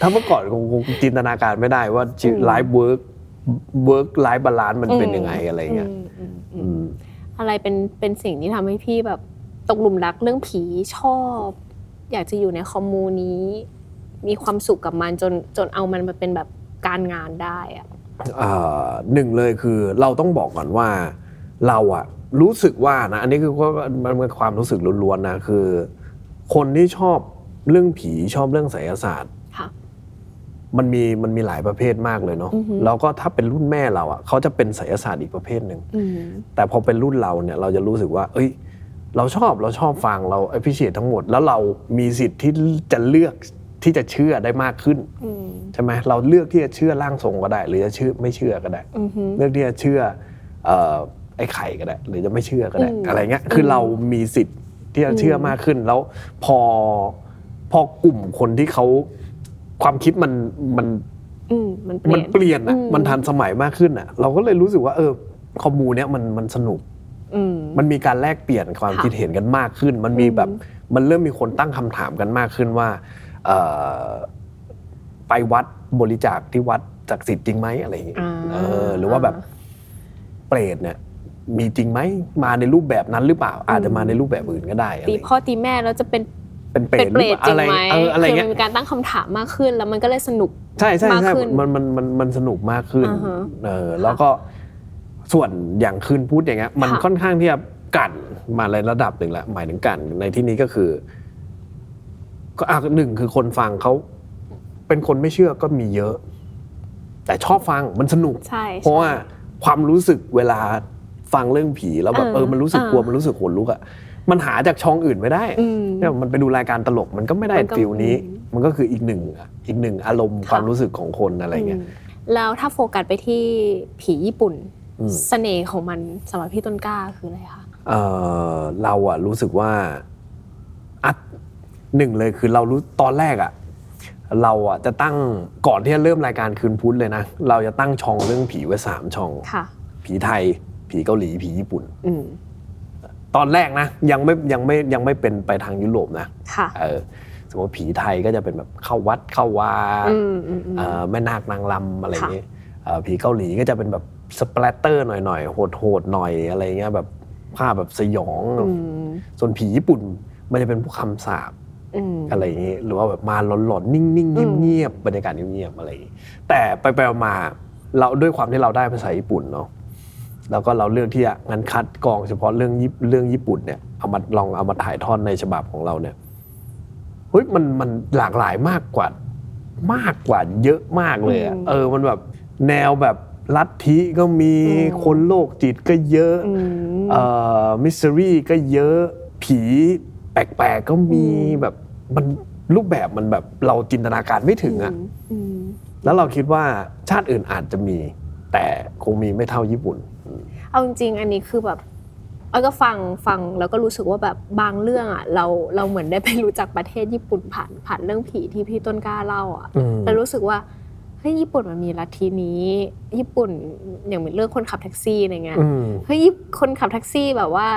Speaker 2: ถ้าเมื่อก่อนคงคงจินตนาการไม่ได้ว่าชีวิต
Speaker 1: อืม
Speaker 2: life work work life balance มันเป็นยังไงอะไรเงี้ย
Speaker 1: อืมอืมอืม
Speaker 2: อืม
Speaker 1: อะไรเป็นเป็นสิ่งที่ทำให้พี่แบบตกหลุมรักเรื่องผีชอบ อยากจะอยู่ใน commu นี้ มีความสุขกับมันจนจนเอามันมาเป็นแบบการงานได้อะ
Speaker 2: อ่าหนึ่งเลยคือเราต้องบอกก่อนว่าเราอะรู้สึกว่านะอันนี้คือว่ามันเป็นความรู้สึกล้วนๆนะคือ คนที่ชอบเรื่องผีชอบเรื่องไสยศาสตร์
Speaker 1: ค่ะ
Speaker 2: มันมีมันมีหลายประเภทมากเลยเนาะ
Speaker 1: อือฮึ
Speaker 2: แล้วก็ถ้าเป็นรุ่นแม่เราอะเขาจะเป็นไสยศาสตร์อีกประเภทหนึ่ง
Speaker 1: อืม
Speaker 2: แต่พอเป็นรุ่นเราเนี่ยเราจะรู้สึกว่า เอ้ย เราชอบเราชอบฟังเราอภิเชษทั้งหมด แล้วเรามีสิทธิ์ที่จะเลือกที่จะเชื่อได้มากขึ้น
Speaker 1: อืม
Speaker 2: ใช่ไหมเราเลือกที่จะเชื่อร่างทรงก็ได้ หรือจะเชื่อไม่เชื่อก็ได้
Speaker 1: อือฮึ
Speaker 2: เลือกที่จะเชื่อเอ่อไอ้ไข่ก็ได้ หรือจะไม่เชื่อก็ได้
Speaker 1: อืม
Speaker 2: อะไรเงี้ยคือเรามีสิทธิ์ที่จะเชื่อมากขึ้นแล้วพอพอกลุ่มคนที่เขาความคิดมันมัน
Speaker 1: อืมมันเปลี่
Speaker 2: มั
Speaker 1: ย
Speaker 2: น
Speaker 1: น
Speaker 2: เปลี่ยนอะ
Speaker 1: อืม
Speaker 2: มันทันสมัยมากขึ้นอะ เราก็เลยรู้สึกว่า เออคอมมูเนี้ยมันมันสนุก
Speaker 1: อื ม
Speaker 2: มันมีการแลกเปลี่ยนความ
Speaker 1: ค่ะ
Speaker 2: คิดเห็นกันมากขึ้น มันมีแบบมันเริ่มมีคนตั้งคำถามกันมากขึ้นว่าเอ่อไปวัดบริจาคที่วัดศักดิ์สิทธิ์จริงไหมอะไรอย่างเงี้ย
Speaker 1: อ่า
Speaker 2: เออหรือว่าแบบเปรตเนี่ยมีจริงไหมมาในรูปแบบนั้นหรือเปล่า อาจจะมาในรูปแบบอื่นก็ได้อะไรอ
Speaker 1: ตี
Speaker 2: ย่าง
Speaker 1: พ่อ
Speaker 2: เงี้ย
Speaker 1: ตีแม่แล้วจะเป็น
Speaker 2: เป็นเปร
Speaker 1: เป็
Speaker 2: ต
Speaker 1: น
Speaker 2: ห
Speaker 1: เป
Speaker 2: รื
Speaker 1: ร
Speaker 2: อ
Speaker 1: ต
Speaker 2: เปล่า
Speaker 1: จริ
Speaker 2: อะ
Speaker 1: ง
Speaker 2: ไร
Speaker 1: ไหม
Speaker 2: เอออะไร
Speaker 1: คือ
Speaker 2: เงี้
Speaker 1: มั
Speaker 2: ย
Speaker 1: นมีการตั้งคำถามมากขึ้น แล้วมันก็เลยสนุก
Speaker 2: ใช่ใช่
Speaker 1: มาก
Speaker 2: ใช่
Speaker 1: ขึ้น
Speaker 2: มันมันมันมันสนุกมากขึ้น
Speaker 1: อ่าฮะ
Speaker 2: เออแล้วก็ ส่วนอย่างคืนพูดอย่างเงี้ยมัน
Speaker 1: ค่ะ
Speaker 2: ค่อนข้างที่จะกั่นมาในระดับหนึ่งแหละหมายถึงกั่นในที่นี้ก็คือก็อะหนึ่งคือคนฟังเขาเป็นคนไม่เชื่อก็มีเยอะ แต่ชอบฟังมันสนุก
Speaker 1: ใช่
Speaker 2: เพราะว่าความรู้สึกเวลาฟังเรื่องผีแล้วแบบ
Speaker 1: เออ
Speaker 2: เออมันรู้สึกกลัว
Speaker 1: เออ
Speaker 2: มันรู้สึกขนลุกอะมันหาจากช่องอื่นไม่ได้
Speaker 1: อืม
Speaker 2: เนี่ยมันไปดูรายการตลกมันก็ไม่ได้
Speaker 1: มันก็
Speaker 2: ฟิลนี้
Speaker 1: อืม
Speaker 2: มันก็คืออีกหนึ่งอีกหนึ่งอารมณ์
Speaker 1: ค่ะ
Speaker 2: ความรู้สึกของคนอะไรเงี้ย
Speaker 1: อืมแล้วถ้าโฟกัสไปที่ผีญี่ปุ่น
Speaker 2: อืม
Speaker 1: เสน่ห์ของมันสำหรับพี่ต้นกล้าคืออะไรคะ
Speaker 2: เออเราอะรู้สึกว่าอัดหนึ่งเลยคือเรารู้ตอนแรกอะเราอะจะตั้งก่อนที่จะเริ่มรายการคืนพุธเลยนะเราจะตั้งช่องเรื่องผีไว้สามช่อง
Speaker 1: ค่ะ
Speaker 2: ผีไทย ผีเกาหลีผีญี่ปุ่น
Speaker 1: อืม
Speaker 2: ตอนแรกนะยังไม่ยังไม่ยังไม่เป็นไปทางยุโรปนะ
Speaker 1: ค่ะ
Speaker 2: เออสมมติผีไทยก็จะเป็นแบบเข้าวัดเข้าวา
Speaker 1: อืมอืมอืม
Speaker 2: เอ่อแม่นาคนางรำอะไร
Speaker 1: ค่ะ
Speaker 2: เงี้ยเอ่อผีเกาหลีก็จะเป็นแบบ สเปลตเตอร์หน่อยๆโหดๆหน่อยอะไรเงี้ยแบบภาพแบบสยอง
Speaker 1: อืม
Speaker 2: ส่วนผีญี่ปุ่นมันจะเป็นพวกคำสาป
Speaker 1: อืม
Speaker 2: อะไรอย่างงี้หรือว่าแบบมาหลอนๆนิ่ง
Speaker 1: อืม
Speaker 2: ๆเงียบๆบรรยากาศเงียบๆอะไรอย่างงี้แต่ไปไปๆมาๆเราด้วยความที่เราได้ภาษาญี่ปุ่นเนาะแล้วก็เราเลือกที่จะงั้นคัดกรองเฉพาะเรื่องญี่เรื่องญี่ปุ่นเนี่ยเอามาลองเอามาถ่ายทอดในฉบับของเราเนี่ยเฮ้ยมันมันหลากหลายมากกว่ามากกว่าเยอะมากเลยอะเออมันแบบแนวแบบ ลัทธิก็มีคนโรคจิตก็เยอะ
Speaker 1: อืม
Speaker 2: เอ่อมิสซิรี่ก็เยอะผีแปลกๆก็มี
Speaker 1: อืม
Speaker 2: แบบมันรูปแบบมันแบบเราจินตนาการไม่ถึงอะ
Speaker 1: อืม
Speaker 2: แล้วเราคิดว่าชาติอื่นอาจจะมี แต่คงมีไม่เท่าญี่ปุ่น
Speaker 1: เอาจริงๆอันนี้คือแบบอ้อยก็ฟังฟังแล้วก็รู้สึกว่าแบบบางเรื่องอะเราเราเหมือนได้ไปรู้จักประเทศญี่ปุ่นผ่านผ่านเรื่องผีที่พี่ต้นกล้าเล่าอะ
Speaker 2: อืม
Speaker 1: แล้วรู้สึกว่า เฮ้ยญี่ปุ่นมันมีลัทธินี้ ญี่ปุ่นอย่างเรื่องคนขับแท็กซี่อะไรเงี้ย
Speaker 2: อืม
Speaker 1: เฮ้ยคนขับแท็กซี่แบบว่า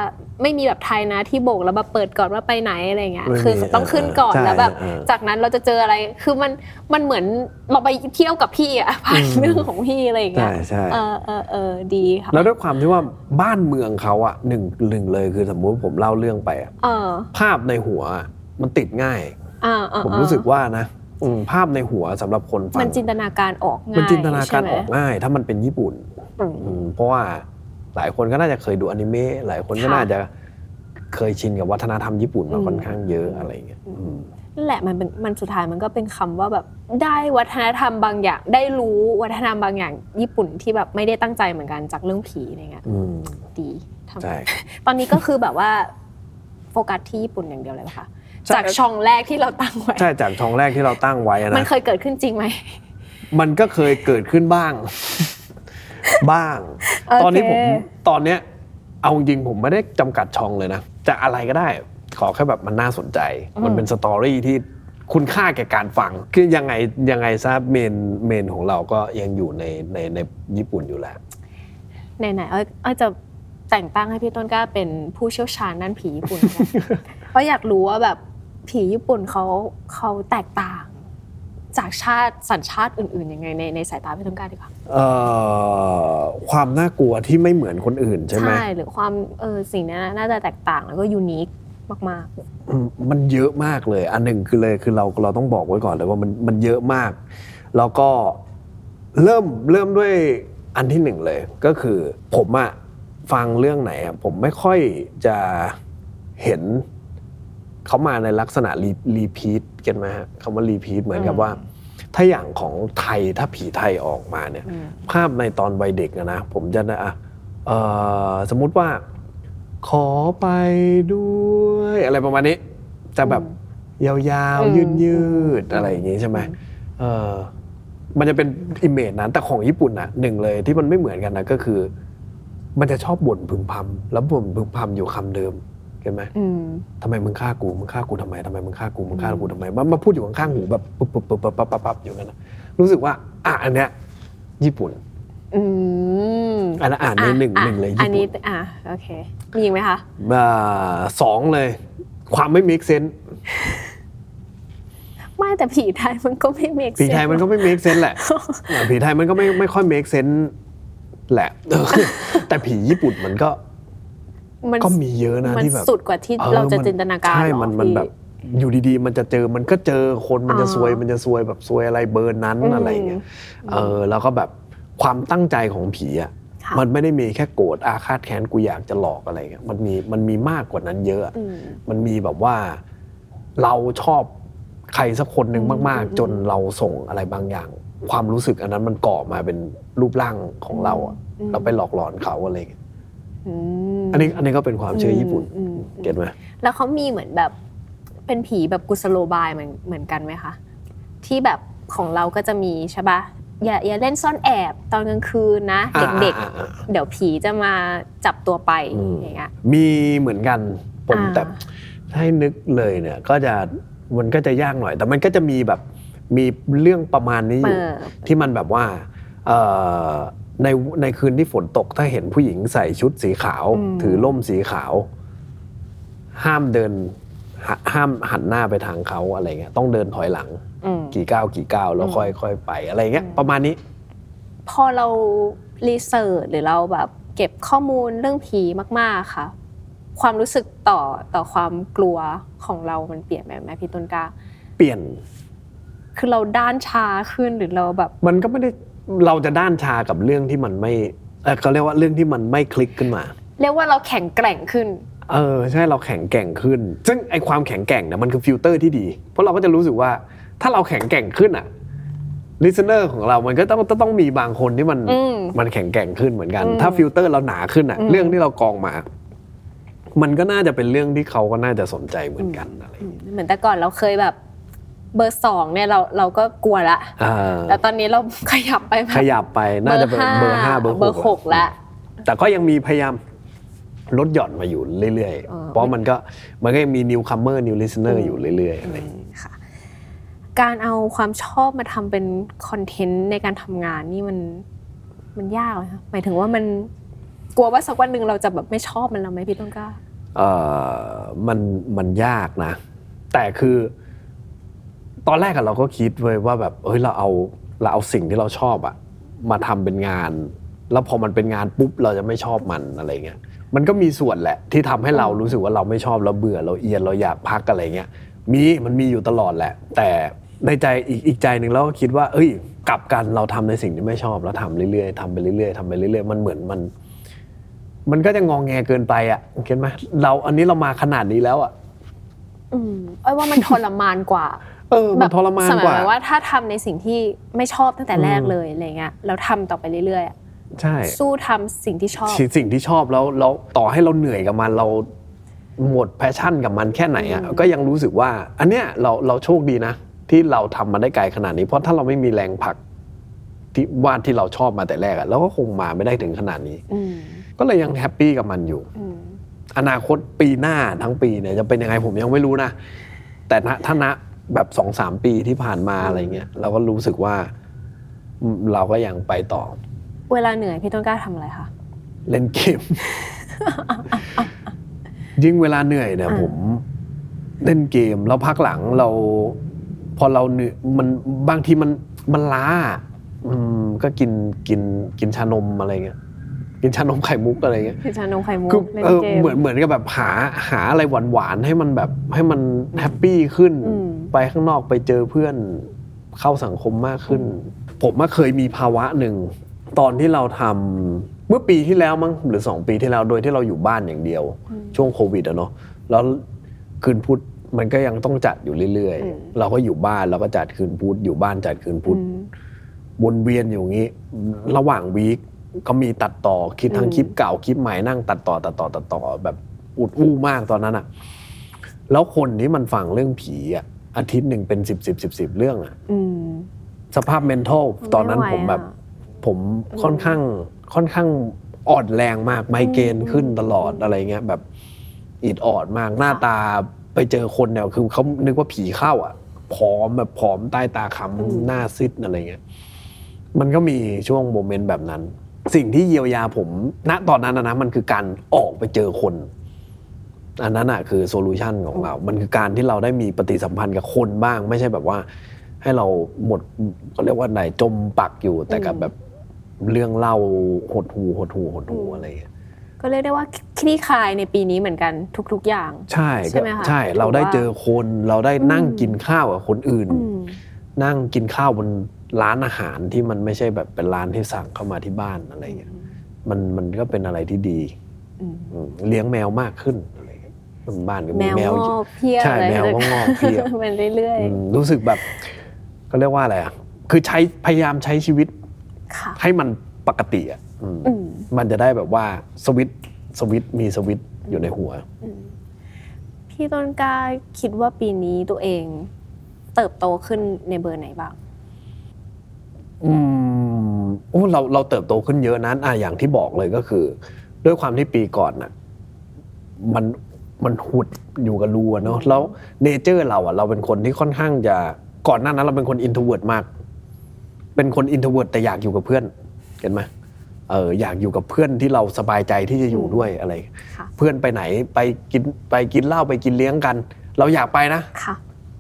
Speaker 1: ไม่มีแบบไทยนะที่โบกแล้วแบบเปิดก่อนว่าไปไหนอะไรเงี้ย
Speaker 2: ไม่มี
Speaker 1: คือต้องขึ้นก่อน
Speaker 2: ใช่
Speaker 1: แล้วแบบ
Speaker 2: เออ
Speaker 1: จากนั้นเราจะเจออะไรคือมันมันเหมือนเราไปเที่ยวกับพี่อะผ่าน
Speaker 2: อืม
Speaker 1: เรื่องของพี่อะไรอย่างเงี้
Speaker 2: ใช่
Speaker 1: ย
Speaker 2: ใช่
Speaker 1: เออเออเออดีค่ะ
Speaker 2: แล้วด้วยความที่ว่าบ้านเมืองเขาอะหนึ่งหนึ่งเลยคือสมมุติผมเล่าเรื่องไปอะ
Speaker 1: เออ
Speaker 2: ภาพในหัวมันติดง่าย
Speaker 1: อ่าอ่า
Speaker 2: ผม
Speaker 1: อ่า
Speaker 2: รู้สึกว่านะอืม ภาพในหัวสำหรับคนฟั
Speaker 1: มัน
Speaker 2: ง
Speaker 1: จินตนาการออกง่าย
Speaker 2: มันจินตนาการ
Speaker 1: ใช่ไหม
Speaker 2: ออกง่าย ถ้ามันเป็นญี่ปุ่น
Speaker 1: อืม
Speaker 2: อืมเพราะว่าหลายคนก็น่าจะเคยดูอนิเมะหลายคนก็
Speaker 1: ค่ะ
Speaker 2: น่าจะเคยชินกับวัฒนธรรมญี่ปุ่นมา
Speaker 1: อืม
Speaker 2: ค่อนข้างเยอะอะไรเงี้ยอืม
Speaker 1: นั่นแหละมันเป็นมันสุดท้ายมันก็เป็นคำว่าแบบได้วัฒนธรรมบางอย่าง ได้รู้วัฒนธรรมบางอย่าง ญี่ปุ่นที่แบบไม่ได้ตั้งใจเหมือนกันจากเรื่องผีอะไรเงี้ย
Speaker 2: อืม
Speaker 1: ดีทำ
Speaker 2: ใช่
Speaker 1: ตอนนี้ก็คือแบบว่าโฟกัสที่ญี่ปุ่นอย่างเดียวเลยปะคะ
Speaker 2: ใช่
Speaker 1: จากช่องแรกที่เราตั้งไว้
Speaker 2: ใช่จากช่องแรกที่เราตั้งไว้อะ
Speaker 1: มัน
Speaker 2: นะ
Speaker 1: เคยเกิดขึ้นจริงไหม
Speaker 2: มันก็เคยเกิดขึ้นบ้าง บ้าง
Speaker 1: โอเค
Speaker 2: ตอนนี้ผมตอนเนี้ยเอาจริงๆผมไม่ได้จำกัดช่องเลยนะจะอะไรก็ได้ ขอแค่แบบมันน่าสนใจ มันเป็นสตอรี่ที่คุณค่าแก่การฟัง คือยังไงยังไงซะเมนเมนของเราก็ยังอยู่ในในในญี่ปุ่นอยู่แหละ
Speaker 1: ไหนๆอ้อยอ้อยจะแต่งตั้งให้พี่ต้นกล้าเป็นผู้เชี่ยวชาญด้านผีญี่ปุ่นนะเพราะอยากรู้ว่าแบบ ผีญี่ปุ่นเขาเขาแตกต่าง จากชาติสัญชาติอื่นๆยังไงในในสายตาพี่ต้นกล้าดีกว่า
Speaker 2: เอ่อความน่ากลัวที่ไม่เหมือนคนอื่นใช่ไหม
Speaker 1: หรือความเออสิ่งนี้น่าจะแตกต่างแล้วก็ยูนิคมาก
Speaker 2: อืมมันเยอะมากเลย อันหนึ่งคือเลยคือเราเราต้องบอกไว้ก่อนเลยว่ามันมันเยอะมาก แล้วก็เริ่มเริ่มด้วยอันที่หนึ่งเลย ก็คือผมอะฟังเรื่องไหนอะผมไม่ค่อยจะเห็น เขามาในลักษณะรีรีพีทกันไหมฮะคำว่ารีพีทเหมือนกับ
Speaker 1: อืม
Speaker 2: ว่า ถ้าอย่างของไทยถ้าผีไทยออกมาเนี่ย
Speaker 1: อืม
Speaker 2: ภาพในตอนวัยเด็กอะนะผมจะนะอะเอ่อสมมุติว่า ขอไปด้วยอะไรประมาณนี้ จะแบบยาว
Speaker 1: อืม
Speaker 2: ๆยืดๆ อะไรอย่างงี้ใช่ไหมเออมันจะเป็น image นั้นแต่ของญี่ปุ่นอะหนึ่งเลยที่มันไม่เหมือนกันนะก็คือ มันจะชอบบ่นพึมพำแล้วบ่นพึมพำอยู่คำเดิม เห็นไหม
Speaker 1: อืม
Speaker 2: ทำไมมึงฆ่ากูมึงฆ่ากูทำไมทำไมมึงฆ่ากูมึงฆ่ากูทำไมมันมาพูดอยู่ข้างๆหูแบบปุ๊บปุ๊บปุ๊บปุ๊บปั๊บปั๊บปั๊บอยู่นั่นนะรู้สึกว่า อะอันเนี้ยญี่ปุ่น
Speaker 1: อืม
Speaker 2: อันนั้นอ่านในหนึ่ง
Speaker 1: อะ
Speaker 2: หนึ่งเลย
Speaker 1: อัน
Speaker 2: ญี่
Speaker 1: นี้
Speaker 2: ปุ่น
Speaker 1: อะโอเคมีอีกไหมคะ
Speaker 2: อ่าสองเลย ความไม่ make sense
Speaker 1: ไม่แต่ผีไทยมันก็ไม่เมก
Speaker 2: ผีไทยมันก็ไม่ make sense แหละอ่าผีไทยมันก็ไม่ไม่ค่อย make sense แหละเออแต่ผีญี่ปุ่นมันก็
Speaker 1: มัน
Speaker 2: ก็มีเยอะนะ
Speaker 1: มัน
Speaker 2: ที่แบบ
Speaker 1: สุดกว่าที่
Speaker 2: ออ
Speaker 1: เราจะ
Speaker 2: มั
Speaker 1: จินตนาการ
Speaker 2: ใช่
Speaker 1: เหรอ
Speaker 2: มันมัน
Speaker 1: พี่
Speaker 2: แบบอยู่ดีๆ มันจะเจอมันก็เจอคนมันจะ
Speaker 1: อ่า
Speaker 2: ซวยมันจะซวยแบบซวยอะไรเบอร์นั้น
Speaker 1: อืม
Speaker 2: อะไรอย่างเงี้ยเออแล้วก็แบบความตั้งใจของผีอะ
Speaker 1: ค่ะ
Speaker 2: มันไม่ได้มีแค่โกรธอาฆาตแค้นกูอยากจะหลอกอะไรเงี้ยมันมีมันมีมากกว่านั้นเยอะ
Speaker 1: อืม
Speaker 2: มันมีแบบว่าเราชอบใครสักคนหนึ่ง
Speaker 1: อืม
Speaker 2: มาก
Speaker 1: อืม
Speaker 2: ๆจนเราส่งอะไรบางอย่าง ความรู้สึกอันนั้นมันก่อมาเป็นรูปร่างของเราอะ
Speaker 1: อืม
Speaker 2: เราไปหลอกหลอนเขาอะไรเงี้ย
Speaker 1: อืม
Speaker 2: อันนี้อันนี้ก็เป็นความเชื่อญี่ปุ่น
Speaker 1: อืม
Speaker 2: เก็ตไหม
Speaker 1: แล้วเขามีเหมือนแบบเป็นผีแบบกุสโลบายเหมือนเหมือนกันไหมคะที่แบบของเราก็จะมีใช่ปะอย่าอย่าเล่นซ่อนแอบตอนกลางคืนนะ เด็ก
Speaker 2: อ่าอ่าอ่า
Speaker 1: ๆเดี๋ยวผีจะมาจับตัวไป
Speaker 2: อืม
Speaker 1: อย่างเงี้ย
Speaker 2: มีเหมือนกันผม
Speaker 1: อ่า
Speaker 2: แต่ถ้าให้นึกเลยเนี่ยก็จะมันก็จะยากหน่อย แต่มันก็จะมีแบบมีเรื่องประมาณนี้อ
Speaker 1: เอยู่อ
Speaker 2: ที่มันแบบว่าเอ่อ ในในคืนที่ฝนตกถ้าเห็นผู้หญิงใส่ชุดสีขาว
Speaker 1: อืม
Speaker 2: ถือล่มสีขาว ห้ามเดินหห้ามหันหน้าไปทางเขาอะไรเงี้ยต้องเดินถอยหลัง
Speaker 1: อืม
Speaker 2: กี่ก้าวกี่ก้าวแล้ว
Speaker 1: อืม
Speaker 2: ค่อยค่อยไปอะไรเงี้ย
Speaker 1: อืม
Speaker 2: ประมาณนี้
Speaker 1: พอเรารีเสิร์ชหรือเราแบบเก็บข้อมูลเรื่องผีมาก ๆค่ะ ความรู้สึกต่อต่อความกลัวของเรามันเปลี่ยนไปไหมพี่ต้นกล้า
Speaker 2: เปลี่ยน
Speaker 1: คือเราด้านชาขึ้นหรือเราแบบ
Speaker 2: มันก็ไม่ได้ เราจะด้านชากับเรื่องที่มันไม่เอ่อเขาเรียกว่าเรื่องที่มันไม่คลิกขึ้นมา
Speaker 1: เรียกว่าเราแข็งแกร่งขึ้น
Speaker 2: เออใช่เราแข็งแกร่งขึ้น ซึ่งไอความแข็งแกร่งเนี่ยมันคือฟิลเตอร์ที่ดี เพราะเราก็จะรู้สึกว่าถ้าเราแข็งแกร่งขึ้นอะ listener ของเรา มันก็ต้องต้องมีบางคนที่มัน
Speaker 1: อืม
Speaker 2: มันแข็งแกร่งขึ้นเหมือนกัน
Speaker 1: อืม
Speaker 2: ถ้าฟิลเตอร์เราหนาขึ้นอะ
Speaker 1: อืม
Speaker 2: เรื่องที่เรากองมา มันก็น่าจะเป็นเรื่องที่เขาก็น่าจะสนใจเหมือนกันอะไรอย่างเงี้ย
Speaker 1: เหมือนแต่ก่อนเราเคยแบบ เบอร์สองเนี่ยเราเราก็กลัวละ
Speaker 2: อ่า
Speaker 1: แต่ตอนนี้เราขยับไปแบบ
Speaker 2: ขยับไปน่าจะเป็นเบอร์ห้าเบอร์หก
Speaker 1: เบอร์หกละ
Speaker 2: แต่ก็ยังมีพยายามลดหย่อนมาอยู่เรื่อย
Speaker 1: เออ
Speaker 2: ๆเพราะมันก็มันก็ยังมี new comer new listener อยู่เรื่อยๆอะไรอย่างเงี้ย
Speaker 1: ค่ะ การเอาความชอบมาทำเป็นคอนเทนต์ในการทำงานนี่มันมันยากไหมคะหมายถึงว่ามันกลัวว่าสักวันหนึ่งเราจะแบบไม่ชอบมันแล้วไหมพี่ต้นกล้า
Speaker 2: เอ่อมันมันยากนะ แต่คือ ตอนแรกอะเราก็คิดเว้ยว่าแบบเอ้ยเราเอาเราเอาสิ่งที่เราชอบอะมาทำเป็นงาน แล้วพอมันเป็นงานปุ๊บเราจะไม่ชอบมันอะไรเงี้ยมันก็มีส่วนแหละที่ทำให้เรารู้สึกว่าเราไม่ชอบเราเบื่อเราเอียนเราอยากพักอะไรเงี้ยมีมันมีอยู่ตลอดแหละ แต่ในใจอีกอีกใจหนึ่งเราก็คิดว่า เอ้ย กลับกันเราทำในสิ่งที่ไม่ชอบแล้วทำเรื่อยๆทำไปเรื่อยๆทำไปเรื่อยๆมันเหมือนมัน มันก็จะงองแงเกินไปอะเห็นไหมเราอันนี้เรามาขนาดนี้แล้วอะ
Speaker 1: อืมเอ้ว่ามันทรมานกว่า
Speaker 2: เออมันทรมาน
Speaker 1: สมัย
Speaker 2: กว่า
Speaker 1: ว่าถ้าทำในสิ่งที่ไม่ชอบตั้งแต่แรก
Speaker 2: อืม
Speaker 1: เลยอะไรเงี้ยแล้วทำต่อไปเรื่อยๆอะ
Speaker 2: ใช่
Speaker 1: สู้ทำสิ่งที่ชอบ
Speaker 2: สิ่งสิ่งที่ชอบแล้วแล้วต่อให้เราเหนื่อยกับมันเราหมด passion กับมันแค่ไหนอะ
Speaker 1: อืม
Speaker 2: ก็ยังรู้สึกว่า อันเนี้ยเราเราโชคดีนะ ที่เราทำมาได้ไกลขนาดนี้ เพราะถ้าเราไม่มีแรงผลักที่ว่าที่เราชอบมาแต่แรกอะเราก็คงมาไม่ได้ถึงขนาดนี้
Speaker 1: อืม
Speaker 2: ก็เลยยัง happy กับมันอยู่
Speaker 1: อืม
Speaker 2: อนาคตปีหน้าทั้งปีเนี่ยจะเป็นยังไงผมยังไม่รู้นะ แต่ณถ้าณ แบบสองสามปีที่ผ่านมาอะไรเงี้ยเราก็รู้สึกว่าอืมเราก็ยังไปต่อ
Speaker 1: เวลาเหนื่อยพี่ต้นกล้าทำอะไรคะ
Speaker 2: เล่นเกม ยิ่งเวลาเหนื่อยเนี่ย
Speaker 1: อ่า
Speaker 2: ผมเล่นเกมแล้วพักหลังเรา พอเราเหนื่อยมันบางทีมันมันล้า อืมก็กินกินกินชานมอะไรเงี้ยกินชานมไข่มุกอะไรเงี้ย
Speaker 1: พี่ชานมไข่มุก
Speaker 2: คือ
Speaker 1: เล่น
Speaker 2: เออ
Speaker 1: เกม
Speaker 2: เหมือนเหมือนกับแบบหาหาอะไรหวานๆให้มันแบบให้มันแฮปปี้ขึ้น
Speaker 1: อืม
Speaker 2: ไปข้างนอกไปเจอเพื่อนเข้าสังคมมากขึ้น ผมมาเคยมีภาวะหนึ่ง ตอนที่เราทำมื่อปีที่แล้วมั้งหรือสองปีที่แล้วโดยที่เราอยู่บ้านอย่างเดียว ช่วงโควิดอะเนาะแล้วคืนพุธมันก็ยังต้องจัดอยู่เรื่อย
Speaker 1: อืม
Speaker 2: ๆเราก็อยู่บ้านเราก็จัดคืนพุธอยู่บ้านจัดคืนพุธ
Speaker 1: อืม
Speaker 2: วนเวียนอยู่อย่างนี้ ระหว่างวีคก็มีตัดต่อคิดทั้ง
Speaker 1: อืม
Speaker 2: คลิปเก่าคลิปใหม่นั่งตัดต่อตัดต่อตัดต่อแบบอุดอู้มากตอนนั้นอะแล้วคนที่มันฟังเรื่องผีอะ อาทิตย์หนึ่งเป็นสิบสิบสิบสิบเรื่องอะ
Speaker 1: อืม
Speaker 2: สภาพ mental ตอนนั้น
Speaker 1: ไม่ไหว
Speaker 2: ผมแบบ
Speaker 1: อะ
Speaker 2: ผมค่อนข้างค่อนข้างอ่อนแรงมากไมเกรนขึ้นตลอดอะไรเงี้ยแบบอิดออดมากหน้าตาไปเจอคนเนี่ยคือเขานึกว่าผีเข้าอะผอมแบบผอมใต้ตาค้ำหน้าซิดอะไรเงี้ยมันก็มีช่วงโมเมนต์แบบนั้น สิ่งที่เยียวยาผมณตอนนั้นนะนะมันคือการออกไปเจอคน อันนั้นอะคือโซลูชันของเรา มันคือการที่เราได้มีปฏิสัมพันธ์กับคนบ้าง ไม่ใช่แบบว่า ให้เราหมดเขาเรียกว่าไหนจมปักอยู่แต่กับแบบเรื่องเล่าหดหูหดหูหดหูอะไรอย่างเงี้ย
Speaker 1: ก็เรียกได้ว่าคลี่คลายในปีนี้เหมือนกันทุก ๆ อย่าง
Speaker 2: ใช่
Speaker 1: ใช่ไหมคะ
Speaker 2: ใช่
Speaker 1: ถือว่า
Speaker 2: เราได้เจอคนเราได้นั่งกินข้าวกับคนอื่น
Speaker 1: อืม
Speaker 2: นั่งกินข้าวบนร้านอาหารที่มันไม่ใช่แบบเป็นร้านที่สั่งเข้ามาที่บ้านอะไรเงี้ยมันมันก็เป็นอะไรที่ดี
Speaker 1: อืม
Speaker 2: อืมเลี้ยงแมวมากขึ้นอะไรเงี้ย บ้านก็
Speaker 1: แม
Speaker 2: มี
Speaker 1: ว
Speaker 2: แมว
Speaker 1: งอกเพียบ
Speaker 2: ใช่
Speaker 1: เลย
Speaker 2: แมวก็งอกเพียบ
Speaker 1: มันเรื่อย
Speaker 2: อืมรู้สึกแบบก็เรียกว่าอะไรอะคือใช้พยายามใช้ชีวิต
Speaker 1: ๆค่ะ
Speaker 2: ให้มันปกติอะอืม
Speaker 1: อืม
Speaker 2: มันจะได้แบบว่าสวิตช์สวิตช์มีสวิตช์อยู่ในหัว
Speaker 1: พี่ต้นกล้าคิดว่าปีนี้ตัวเองเติบโตขึ้นในเบอร์ไหนบ้าง
Speaker 2: อืมโอ้เราเราเติบโตขึ้นเยอะนั้นอะอย่างที่บอกเลยก็คือ ด้วยความที่ปีก่อนน่ะ มัน มันมุดอยู่กับรูอะเนาะแล้ว nature เราอะเราเป็นคนที่ค่อนข้างจะก่อนหน้านั้นเราเป็นคน introvert มาก เป็นคน introvert แต่อยากอยู่กับเพื่อนเห็นไหมเอออยากอยู่กับเพื่อนที่เราสบายใจที่จะอยู่ด้วยอะไร
Speaker 1: ค่ะ
Speaker 2: เพื่อนไปไหนไปกินไปกินเหล้าไปกินเลี้ยงกัน เราอยากไปนะ
Speaker 1: ค่ะ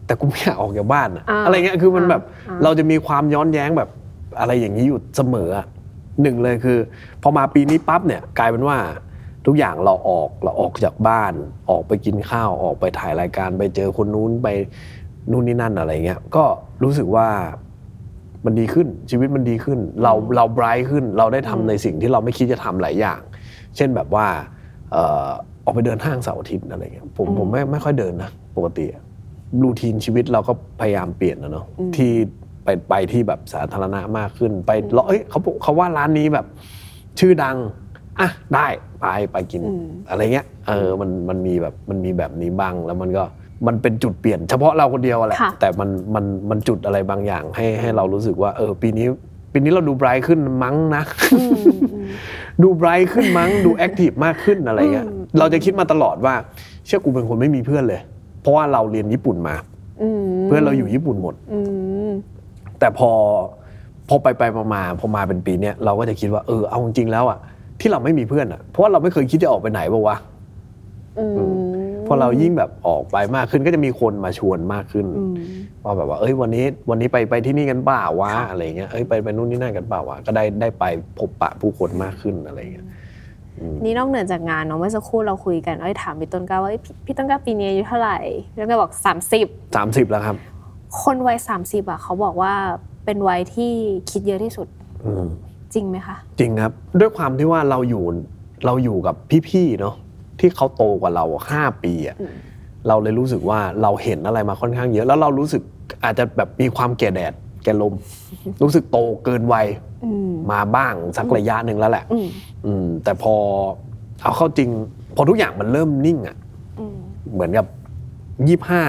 Speaker 2: แต่กูไม่อยากออกจากบ้านอะ
Speaker 1: อ่า
Speaker 2: อะไรเงี้ยคือมันแบบ
Speaker 1: อ่า
Speaker 2: เราจะมีความย้อนแย้งแบบอะไรอย่างนี้อยู่เสมออะหนึ่งเลยคือ พอมาปีนี้ปั๊บเนี่ยกลายเป็นว่า ทุกอย่างเราออกเราออกจากบ้านออกไปกินข้าวออกไปถ่ายรายการไปเจอคนนู้นไปนู่นนี่นั่นอะไรเงี้ยก็รู้สึกว่ามันดีขึ้นชีวิตมันดีขึ้น เราเราไบรท์ขึ้นเราได้ทำในสิ่งที่เราไม่คิดจะทำหลายอย่าง เช่นแบบว่าเอ่อออกไปเดินห้างเสาร์อาทิตย์อะไรเงี้ยผมผมไม่ไม่ค่อยเดินนะปกติอะรูทีนชีวิตเราก็พยายามเปลี่ยนนะเนาะ
Speaker 1: อืม
Speaker 2: ที่ไปไปที่แบบสาธารณะมากขึ้น ไปแล้วเอ้ยเขาบอกเขาว่าร้านนี้แบบ ชื่อดัง อะได้ไปไปกิน
Speaker 1: อืม
Speaker 2: อะไรเงี้ยเออมันมันมีแบบมันมีแบบนี้บ้างแล้วมันก็มันเป็นจุดเปลี่ยนเฉพาะเราคนเดียวอะแหละ
Speaker 1: ค่ะ
Speaker 2: แต่มันมันมันจุดอะไรบางอย่างให้ให้เรารู้สึกว่า เออ ปีนี้ปีนี้เราดูไบรท์ขึ้นมั้งนะ
Speaker 1: อืมอืม
Speaker 2: ดูไบรท์ขึ้นมั้งดูแอคทีฟมากขึ้นอะไรเงี้ย
Speaker 1: อืม
Speaker 2: เราจะคิดมาตลอดว่า เชื่อกูเป็นคนไม่มีเพื่อนเลย เพราะว่าเราเรียนญี่ปุ่นมา
Speaker 1: อืม
Speaker 2: เพื่อนเราอยู่ญี่ปุ่นหมด
Speaker 1: อืม
Speaker 2: แต่พอพอไปไปมามาพอมาเป็นปีเนี้ยเราก็จะคิดว่าเออเอาจริงๆแล้วอะ ที่เราไม่มีเพื่อนอะเพราะว่าเราไม่เคยคิดจะออกไปไหนป่าวะ
Speaker 1: อืม
Speaker 2: พอเรายิ่งแบบออกไปมากขึ้นก็จะมีคนมาชวนมากขึ้น
Speaker 1: อืม
Speaker 2: ว่าแบบว่า เอ้ยวันนี้วันนี้ไปไปที่นี่กันเปล่าวะ
Speaker 1: ค่ะ
Speaker 2: อะไรเงี้ยเอ้ยไปไปนู่นนี่นั่นกันเปล่าวะก็ได้ได้ไปพบปะผู้คนมากขึ้นอะไรเงี้ยอืม
Speaker 1: นี่นอกเหนือจากงานเนาะเมื่อสักครู่เราคุยกันเอ้ยถามพี่ต้นกล้าว่าเอ้ยพี่พี่ต้นกล้าปีนี้อายุเท่าไหร่แล้วก็บอก 30
Speaker 2: สามสิบแล้วครับ
Speaker 1: คนวัย30อะเขาบอกว่าเป็นวัยที่คิดเยอะที่สุด
Speaker 2: อืม
Speaker 1: จริงไหมคะ
Speaker 2: จริงครับ ด้วยความที่ว่าเราอยู่เราอยู่กับพี่ๆเนาะที่เขาโตกว่าเราห้าปีอะ
Speaker 1: อืม
Speaker 2: เราเลยรู้สึกว่าเราเห็นอะไรมาค่อนข้างเยอะ แล้วเรารู้สึกอาจจะแบบมีความแก่แดดแก่ลม รู้สึกโตเกินวัย
Speaker 1: อืม
Speaker 2: มาบ้างสักระยะหนึ่งแล้วแหละ
Speaker 1: อืม
Speaker 2: อืมแต่พอเอาเข้าจริง พอทุกอย่างมันเริ่มนิ่งอะ
Speaker 1: อืม
Speaker 2: เหมือนกับยี่ห้า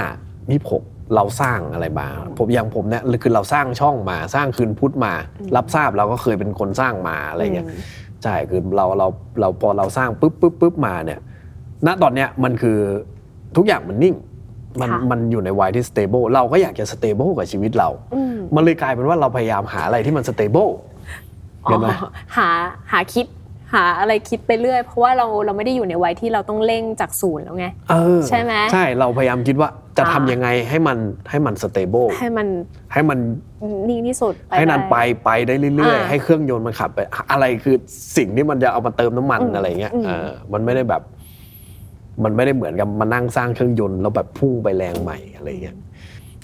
Speaker 2: ยี่หก เราสร้างอะไรมา ผมอย่างผมเนี่ยคือเราสร้างช่องมาสร้างคืนพุทธมา รับทราบเราก็เคยเป็นคนสร้างมาอะไรเงี้ยใช่คือเราเราเราพอเราสร้างปุ๊บปุ๊บปุ๊บมาเนี่ย ณตอนเนี้ยมันคือทุกอย่างมันนิ่งมัน
Speaker 1: ค่ะ
Speaker 2: มันอยู่ในวัยที่ stable เราก็อยากจะ stable กับชีวิตเรา
Speaker 1: อืม
Speaker 2: มันเลยกลายเป็นว่าเราพยายามหาอะไรที่มัน stable เห็นไหม
Speaker 1: อ๋อหาหาคิดหาอะไรคิดไปเรื่อย เพราะว่าเราเราไม่ได้อยู่ในวัยที่เราต้องเร่งจากศูนย์แล้วไง
Speaker 2: เออ
Speaker 1: ใช่ไหม
Speaker 2: ใช่เราพยายามคิดว่า จะ
Speaker 1: อ่า
Speaker 2: ทำยังไงให้มันให้มัน stable
Speaker 1: ให้มัน
Speaker 2: ให้มัน
Speaker 1: นิ่งที่สุด
Speaker 2: ให้นันไป
Speaker 1: ด้
Speaker 2: ไปได้เรื่อย
Speaker 1: อ่า
Speaker 2: ๆให้เครื่องยนต์มันขับไป อะไรคือสิ่งที่มันจะเอามาเติมน้ำมัน
Speaker 1: อืม
Speaker 2: อะไรเงี้ย
Speaker 1: อืม
Speaker 2: เออมันไม่ได้แบบ มันไม่ได้เหมือนกับมานั่งสร้างเครื่องยนต์แล้วแบบพุ่งไปแรงใหม่อะไรเงี้ย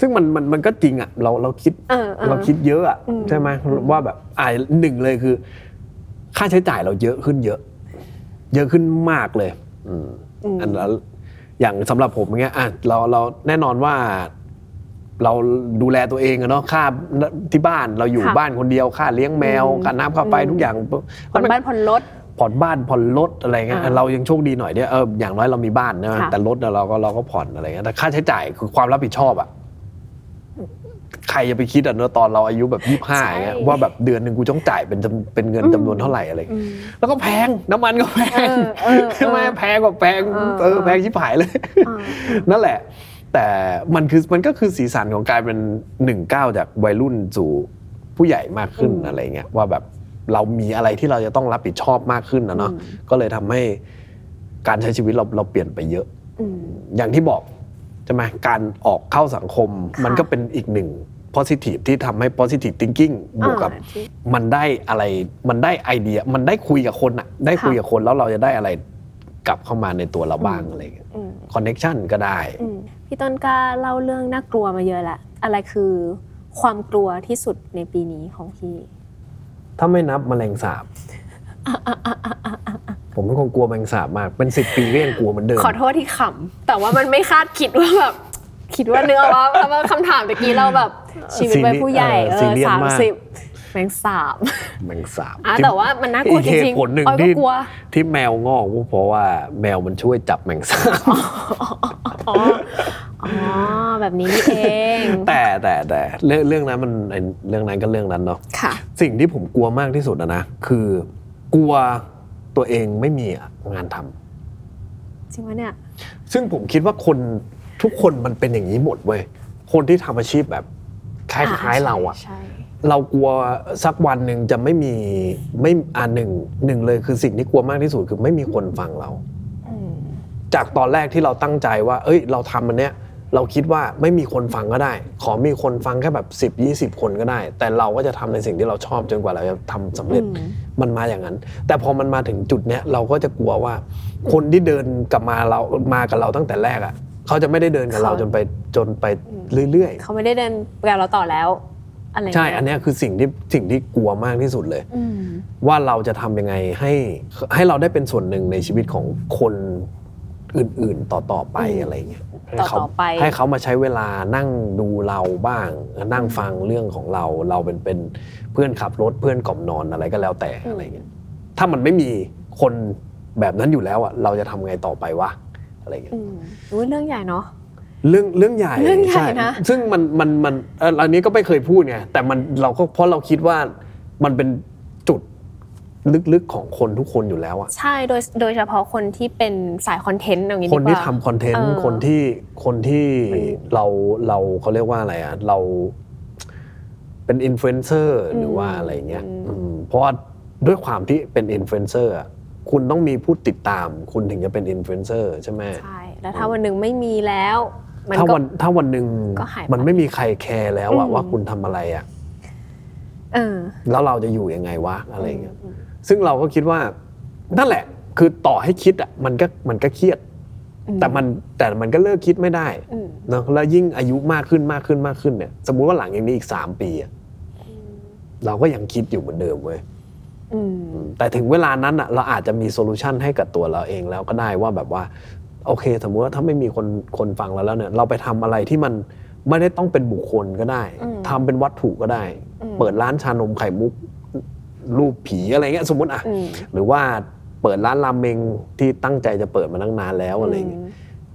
Speaker 2: ซึ่งมันมันมันก็จริงอะเราเราคิด
Speaker 1: เออออ
Speaker 2: เราคิดเยอะอะ
Speaker 1: อืม
Speaker 2: ใช่ไหมว่าแบบอ่าหนึ่งเลยคือ ค่าใช้จ่ายเราเยอะขึ้นเยอะ เยอะขึ้นมากเลย อืม
Speaker 1: อืม
Speaker 2: อันนั้น อย่างสำหรับผมอย่างเงี้ยอะเราเราแน่นอนว่า เราดูแลตัวเองอะเนาะค่าที่บ้านเราอยู่
Speaker 1: ค่ะ
Speaker 2: บ้านคนเดียวค่าเลี้ยงแมว
Speaker 1: อืม
Speaker 2: ค่าน้ำค่าไฟ
Speaker 1: อืม
Speaker 2: ทุกอย่าง
Speaker 1: ผ่อนบ้านผ่อนรถ
Speaker 2: ผ่อนบ้านผ่อนรถอะไรเงี้ย
Speaker 1: อ่า
Speaker 2: เรายังโชคดีหน่อยเนี่ยเอออย่างน้อยเรามีบ้านนะ
Speaker 1: ค่ะ
Speaker 2: แต่รถเนี่ยเราก็เราก็ผ่อนอะไรเงี้ยแต่ค่าใช้จ่ายคือความรับผิดชอบอะ ใครจะไปคิดอะเนอะตอนเราอายุแบบยี่ห้าอย่างเงี้ยว่าแบบเดือนหนึ่งกูต้องจ่ายเป็นจำเป็นเงินจำนวนเท่าไหร่อะไรเงี้ย
Speaker 1: อืม
Speaker 2: แล้วก็แพงน้ำมันก็แพง
Speaker 1: เออเออเออ
Speaker 2: ใช่ไหมแพงกว่าแพง
Speaker 1: เออ
Speaker 2: เออแพงชิบหายเลย
Speaker 1: อ่า
Speaker 2: นั่นแหละ แต่มันคือมันก็คือสีสันของการเป็นหนึ่งก้าวจากวัยรุ่นสู่ผู้ใหญ่มากขึ้น
Speaker 1: อืม
Speaker 2: อะไรเงี้ยว่าแบบเรามีอะไรที่เราจะต้องรับผิดชอบมากขึ้นนะเนาะ
Speaker 1: อืม
Speaker 2: ก็เลยทำให้การใช้ชีวิตเราเราเปลี่ยนไปเยอะ
Speaker 1: อืม
Speaker 2: อย่างที่บอกใช่ไหมการออกเข้าสังคม
Speaker 1: ค่ะ
Speaker 2: มันก็เป็นอีกหนึ่ง positive ที่ทำให้ positive thinking บวกกับ
Speaker 1: อ่าที่
Speaker 2: มันได้อะไรมันได้ไอเดียมันได้คุยกับคนอะได้คุย
Speaker 1: ค่ะ
Speaker 2: กับคนแล้วเราจะได้อะไรกลับเข้ามาในตัวเราบ้าง
Speaker 1: อืม
Speaker 2: อะไรเงี้ย
Speaker 1: อืม
Speaker 2: คอนเน็ชันก็ได้
Speaker 1: อืมพี่ต้นกล้าเล่าเรื่องน่ากลัวมาเยอะแล้วอะไรคือความกลัวที่สุดในปีนี้ของพี่
Speaker 2: ถ้าไม่นับแมลงสาบ ผมเป็นคนกลัวแมลงสาบมาก เป็นสิบปีก็ยังกลัวเหมือนเดิม
Speaker 1: ขอโทษที่ขำแต่ว่ามันไม่คาดคิดว่าแบบ คิดว่าเนื้อว่าเพราะว่าคำถามตะกี้เราแบบชีวิตวัยผู้ใหญ่
Speaker 2: เออ
Speaker 1: เอ
Speaker 2: ซี
Speaker 1: อ
Speaker 2: เรียส
Speaker 1: สาม
Speaker 2: มาก
Speaker 1: สิบแมงสาบ
Speaker 2: แมลงสาบ
Speaker 1: อะ
Speaker 2: ที่
Speaker 1: แต่ว่ามันน่ากลัวจ
Speaker 2: อีกเห
Speaker 1: ริง
Speaker 2: ตุผลหนึ่ง
Speaker 1: ออยก็
Speaker 2: ที่
Speaker 1: กลัว
Speaker 2: ที่แมวงอกก็เพราะว่าแมวมันช่วยจับแมลงสาบ
Speaker 1: อ๋ออ๋อแบบนี้นี่เอง
Speaker 2: แต่แต่แต่เรื่องเรื่องนั้นมันไอ้เรื่องนั้นก็เรื่องนั้นเนาะ
Speaker 1: ค่ะ
Speaker 2: สิ่งที่ผมกลัวมากที่สุดอะนะคือกลัวตัวเองไม่มีงานทำ
Speaker 1: จริงปะเนี่ย
Speaker 2: ซึ่งผมคิดว่าคน ทุกคนมันเป็นอย่างนี้หมดเว้ยคนที่ทำอาชีพแบบคล้ายๆเราอะ
Speaker 1: ใช่
Speaker 2: เรากลัวสักวันหนึ่งจะไม่มีไม่อ่าหนึ่งหนึ่งเลยคือสิ่งที่กลัวมากที่สุดคือไม่มีคนฟังเรา
Speaker 1: อืม
Speaker 2: จากตอนแรกที่เราตั้งใจว่า เอ้ย เราทำมันเนี้ยเราคิดว่าไม่มีคนฟังก็ได้ ขอมีคนฟังแค่แบบ 10 20 คนก็ได้ แต่เราก็จะทำในสิ่งที่เราชอบจนกว่าเราจะทำสำเร็จ
Speaker 1: อืม
Speaker 2: มันมาอย่างนั้น แต่พอมันมาถึงจุดเนี้ยเราก็จะกลัวว่า คนที่เดินกลับมาเรามากับเราตั้งแต่แรกอะ เขาจะไม่ได้เดินกับเราจนไปจนไปเรื่อย
Speaker 1: เขาไม่ได้เดินกับเราต่อแล้วอะไร
Speaker 2: ๆใช่ อันเนี้ยคือสิ่งที่สิ่งที่กลัวมากที่สุดเลย
Speaker 1: อืม
Speaker 2: ว่าเราจะทำยังไงให้ให้เราได้เป็นส่วนหนึ่งในชีวิตของคนอื่นๆต่อต่อๆไป
Speaker 1: อืม
Speaker 2: อะไรเงี้ยให้
Speaker 1: ต่อ
Speaker 2: เขา
Speaker 1: ต่อไป
Speaker 2: ให้เขามาใช้เวลานั่งดูเราบ้าง นั่งฟังเรื่องของเรา เราเป็นเป็นเพื่อนขับรถเพื่อนกล่อมนอนอะไรก็แล้วแต่อะไรเงี้ยถ้ามันไม่มีคนแบบนั้นอยู่แล้วอะเราจะทำไงต่อไปวะ อะไรเงี้ย
Speaker 1: อืมอุ้ยเรื่องใหญ่เนาะ
Speaker 2: เรื่องเรื่องใหญ่
Speaker 1: เรื่องใหญ่
Speaker 2: ช่
Speaker 1: นะ
Speaker 2: ซึ่งมันมันมันเอ่ออันนี้ก็ไม่เคยพูดไงแต่มันเราก็เพราะเราคิดว่ามันเป็นจุดลึกๆของคนทุกคนอยู่แล้วอะ
Speaker 1: ใช่โดยโดยเฉพาะคนที่เป็นสายคอนเทนต์อย่างนี้ดี
Speaker 2: คน
Speaker 1: ก
Speaker 2: ที่
Speaker 1: ว่า
Speaker 2: ทำคอนเทนต์
Speaker 1: เออ
Speaker 2: คนที่คนที่
Speaker 1: มัน
Speaker 2: เราเราเขาเรียกว่าอะไรอะเราเป็นอินฟลูเอนเซอร์หรือว่า
Speaker 1: อืม
Speaker 2: อะไรเงี้ย
Speaker 1: อืม
Speaker 2: อืมเพราะว่าด้วยความที่เป็นอินฟลูเอนเซอร์อะ คุณต้องมีผู้ติดตาม คุณถึงจะเป็นอินฟลูเอนเซอร์ใช่ไหม
Speaker 1: ใช่แล้วถ้าวันหนึ่งไม่มีแล้วมัน
Speaker 2: ถ้า
Speaker 1: ก็
Speaker 2: วันถ้าวันหนึ่ง
Speaker 1: ก็หายไป
Speaker 2: มันไม่มีใครแคร์แล้วอะ
Speaker 1: อืม
Speaker 2: ว่าคุณทำอะไรอะ
Speaker 1: เออ
Speaker 2: แล้วเราจะอยู่ยังไงวะอะไรเงี้ยซึ่งเราก็คิดว่านั่นแหละ คือต่อให้คิดอะมันก็มันก็เครียด
Speaker 1: อืม
Speaker 2: แต่มันแต่มันก็เลิกคิดไม่ได้
Speaker 1: อืม
Speaker 2: เนอะแล้วยิ่งอายุมากขึ้นมากขึ้นมากขึ้นเนี่ย สมมุติว่าหลังอย่างนี้อีกสามปีอะเราก็ยังคิดอยู่เหมือนเดิมเว้ย
Speaker 1: อืม
Speaker 2: แต่ถึงเวลานั้นอะเราอาจจะมี solution ให้กับตัวเราเองแล้วก็ได้ว่าแบบว่า โอเค สมมุติว่าถ้าไม่มีคนคนฟังเราแล้วเนี่ยเราไปทำอะไรที่มันไม่ได้ต้องเป็นบุคคลก็ได้
Speaker 1: อืม
Speaker 2: ทำเป็นวัตถุก็ได้
Speaker 1: อืม
Speaker 2: เปิดร้านชานมไข่มุก รูปผีอะไรเงี้ยสมมติอะ
Speaker 1: อืม
Speaker 2: หรือว่าเปิดร้านรามเมงที่ตั้งใจจะเปิดมาตั้งนานแล้วอะไรเงี้ย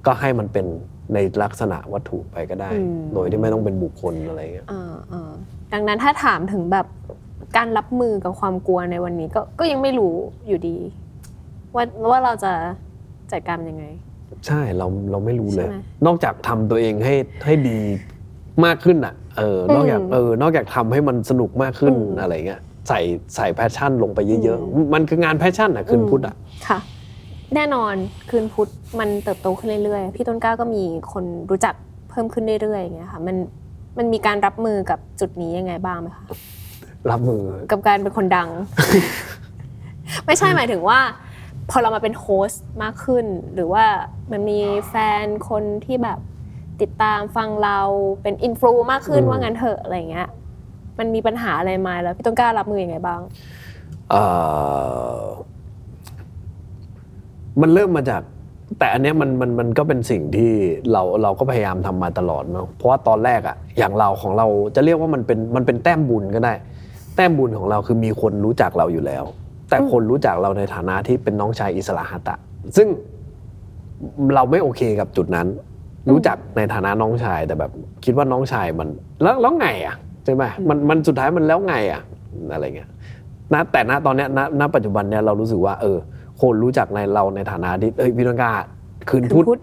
Speaker 2: ก็ให้มันเป็นในลักษณะวัตถุไปก็ได้
Speaker 1: อืม
Speaker 2: โดยที่ไม่ต้องเป็นบุคคลอะไรเงี้ย
Speaker 1: เออเออดังนั้นถ้าถามถึงแบบ การรับมือกับความกลัวในวันนี้ก็ก็ยังไม่รู้อยู่ดี ว่าว่าเราจะจัดการมันยังไง
Speaker 2: ใช่เราเราไม่รู้เลย
Speaker 1: ใช่ไหม
Speaker 2: นอกจากทำตัวเองให้ให้ดีมากขึ้นอะเออนอกจาก
Speaker 1: อืม
Speaker 2: เออนอกจากทำให้มันสนุกมากขึ้น
Speaker 1: อืม
Speaker 2: อะไรเงี้ยใส่ใส่ passion ลงไปเยอะ
Speaker 1: อืม
Speaker 2: ๆมันคืองาน passion อะคืนพุธอะ
Speaker 1: ค่ะ แน่นอนคืนพุธมันเติบโตขึ้นเรื่อยๆ พี่ต้นกล้าก็มีคนรู้จักเพิ่มขึ้นเรื่อยๆอย่างเงี้ยค่ะมันมันมีการรับมือกับจุดนี้ยังไงบ้างไหมคะ
Speaker 2: รับมือ
Speaker 1: กับการเป็นคนดัง ไม่ใช่หมายถึงว่า พอเรามาเป็นโฮสต์มากขึ้น หรือว่ามันมีแฟนคนที่แบบติดตามฟังเราเป็นอินฟลูมากขึ้น
Speaker 2: อืม
Speaker 1: ว่างั้นเถอะอะไรเงี้ยมันมีปัญหาอะไรมาแล้วพี่ต้นกล้ารับมือยังไงบ้าง
Speaker 2: เอ่อมันเริ่มมาจาก แต่อันเนี้ยมันมันมันก็เป็นสิ่งที่เราเราก็พยายามทำมาตลอดเนาะเพราะว่าตอนแรกอะอย่างเราของเราจะเรียกว่ามันเป็นมันเป็นแต้มบุญก็ได้ แต้มบุญของเราคือมีคนรู้จักเราอยู่แล้ว แต่คนรู้จักเราในฐานะที่เป็นน้องชายอิสระหะตะ ซึ่งเราไม่โอเคกับจุดนั้น รู้จักในฐานะน้องชายแต่แบบ คิดว่าน้องชายมัน แล้วแล้วไงอะใช่ไหมมันมันสุดท้ายมันแล้วไงอะอะไรเงี้ยนะแต่ณตอนเนี้ยณณปัจจุบันเนี้ยเรารู้สึกว่า เออ คนรู้จักในเราในฐานะที่เอ้ยพี่ต้นกล้าคืนพุธ
Speaker 1: คืนพุธ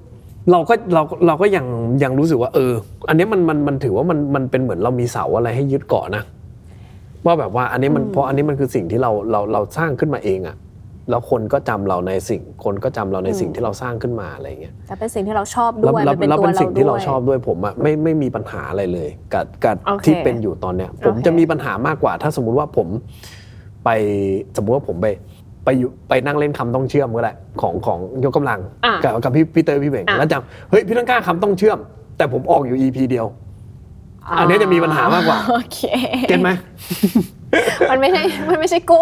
Speaker 2: เราก็เราเราก็ยังยังรู้สึกว่า เออ อันนี้มันมันมันถือว่ามันมันเป็นเหมือนเรามีเสาอะไรให้ยึดเกาะนะ ว่าแบบว่าอันนี้มันเพราะอันนี้มันคือสิ่งที่เราเราเราสร้างขึ้นมาเองอะแล้วคนก็จำเราในสิ่ง คนก็จำเราในสิ่งที่เราสร้างขึ้นมาอะไรเงี้ย
Speaker 1: แต่เป็นสิ่งที่เราชอบ
Speaker 2: แล้ว
Speaker 1: ด้วย
Speaker 2: แล้ว
Speaker 1: มันเป็น
Speaker 2: แล้ว
Speaker 1: ตัว
Speaker 2: เป็น
Speaker 1: เรา
Speaker 2: สิ่งที่เรา
Speaker 1: ด้วย
Speaker 2: ชอบด้วยผมอะไม่ไม่มีปัญหาอะไรเลย กับกับ
Speaker 1: โอเค
Speaker 2: ที่เป็นอยู่ตอนเนี้ย ผม
Speaker 1: โอเค
Speaker 2: จะมีปัญหามากกว่า ถ้าสมมุติว่าผมไปสมมุติว่าผมไปไปอยู่ไปนั่งเล่นคำต้องเชื่อมก็ได้ของของยกกำลัง
Speaker 1: อะ
Speaker 2: กับกับพี่พี่เตยพี่เบ่ง
Speaker 1: อะ
Speaker 2: แล้วจำเฮ้ยพี่ต้องกล้าคำต้องเชื่อม แต่ผมออกอยู่ EP เดียว อันนี้จะมีปัญหามากกว่า
Speaker 1: โอเค
Speaker 2: เก็ตไหม
Speaker 1: มันไม่ใช่มันไม่ใช่กู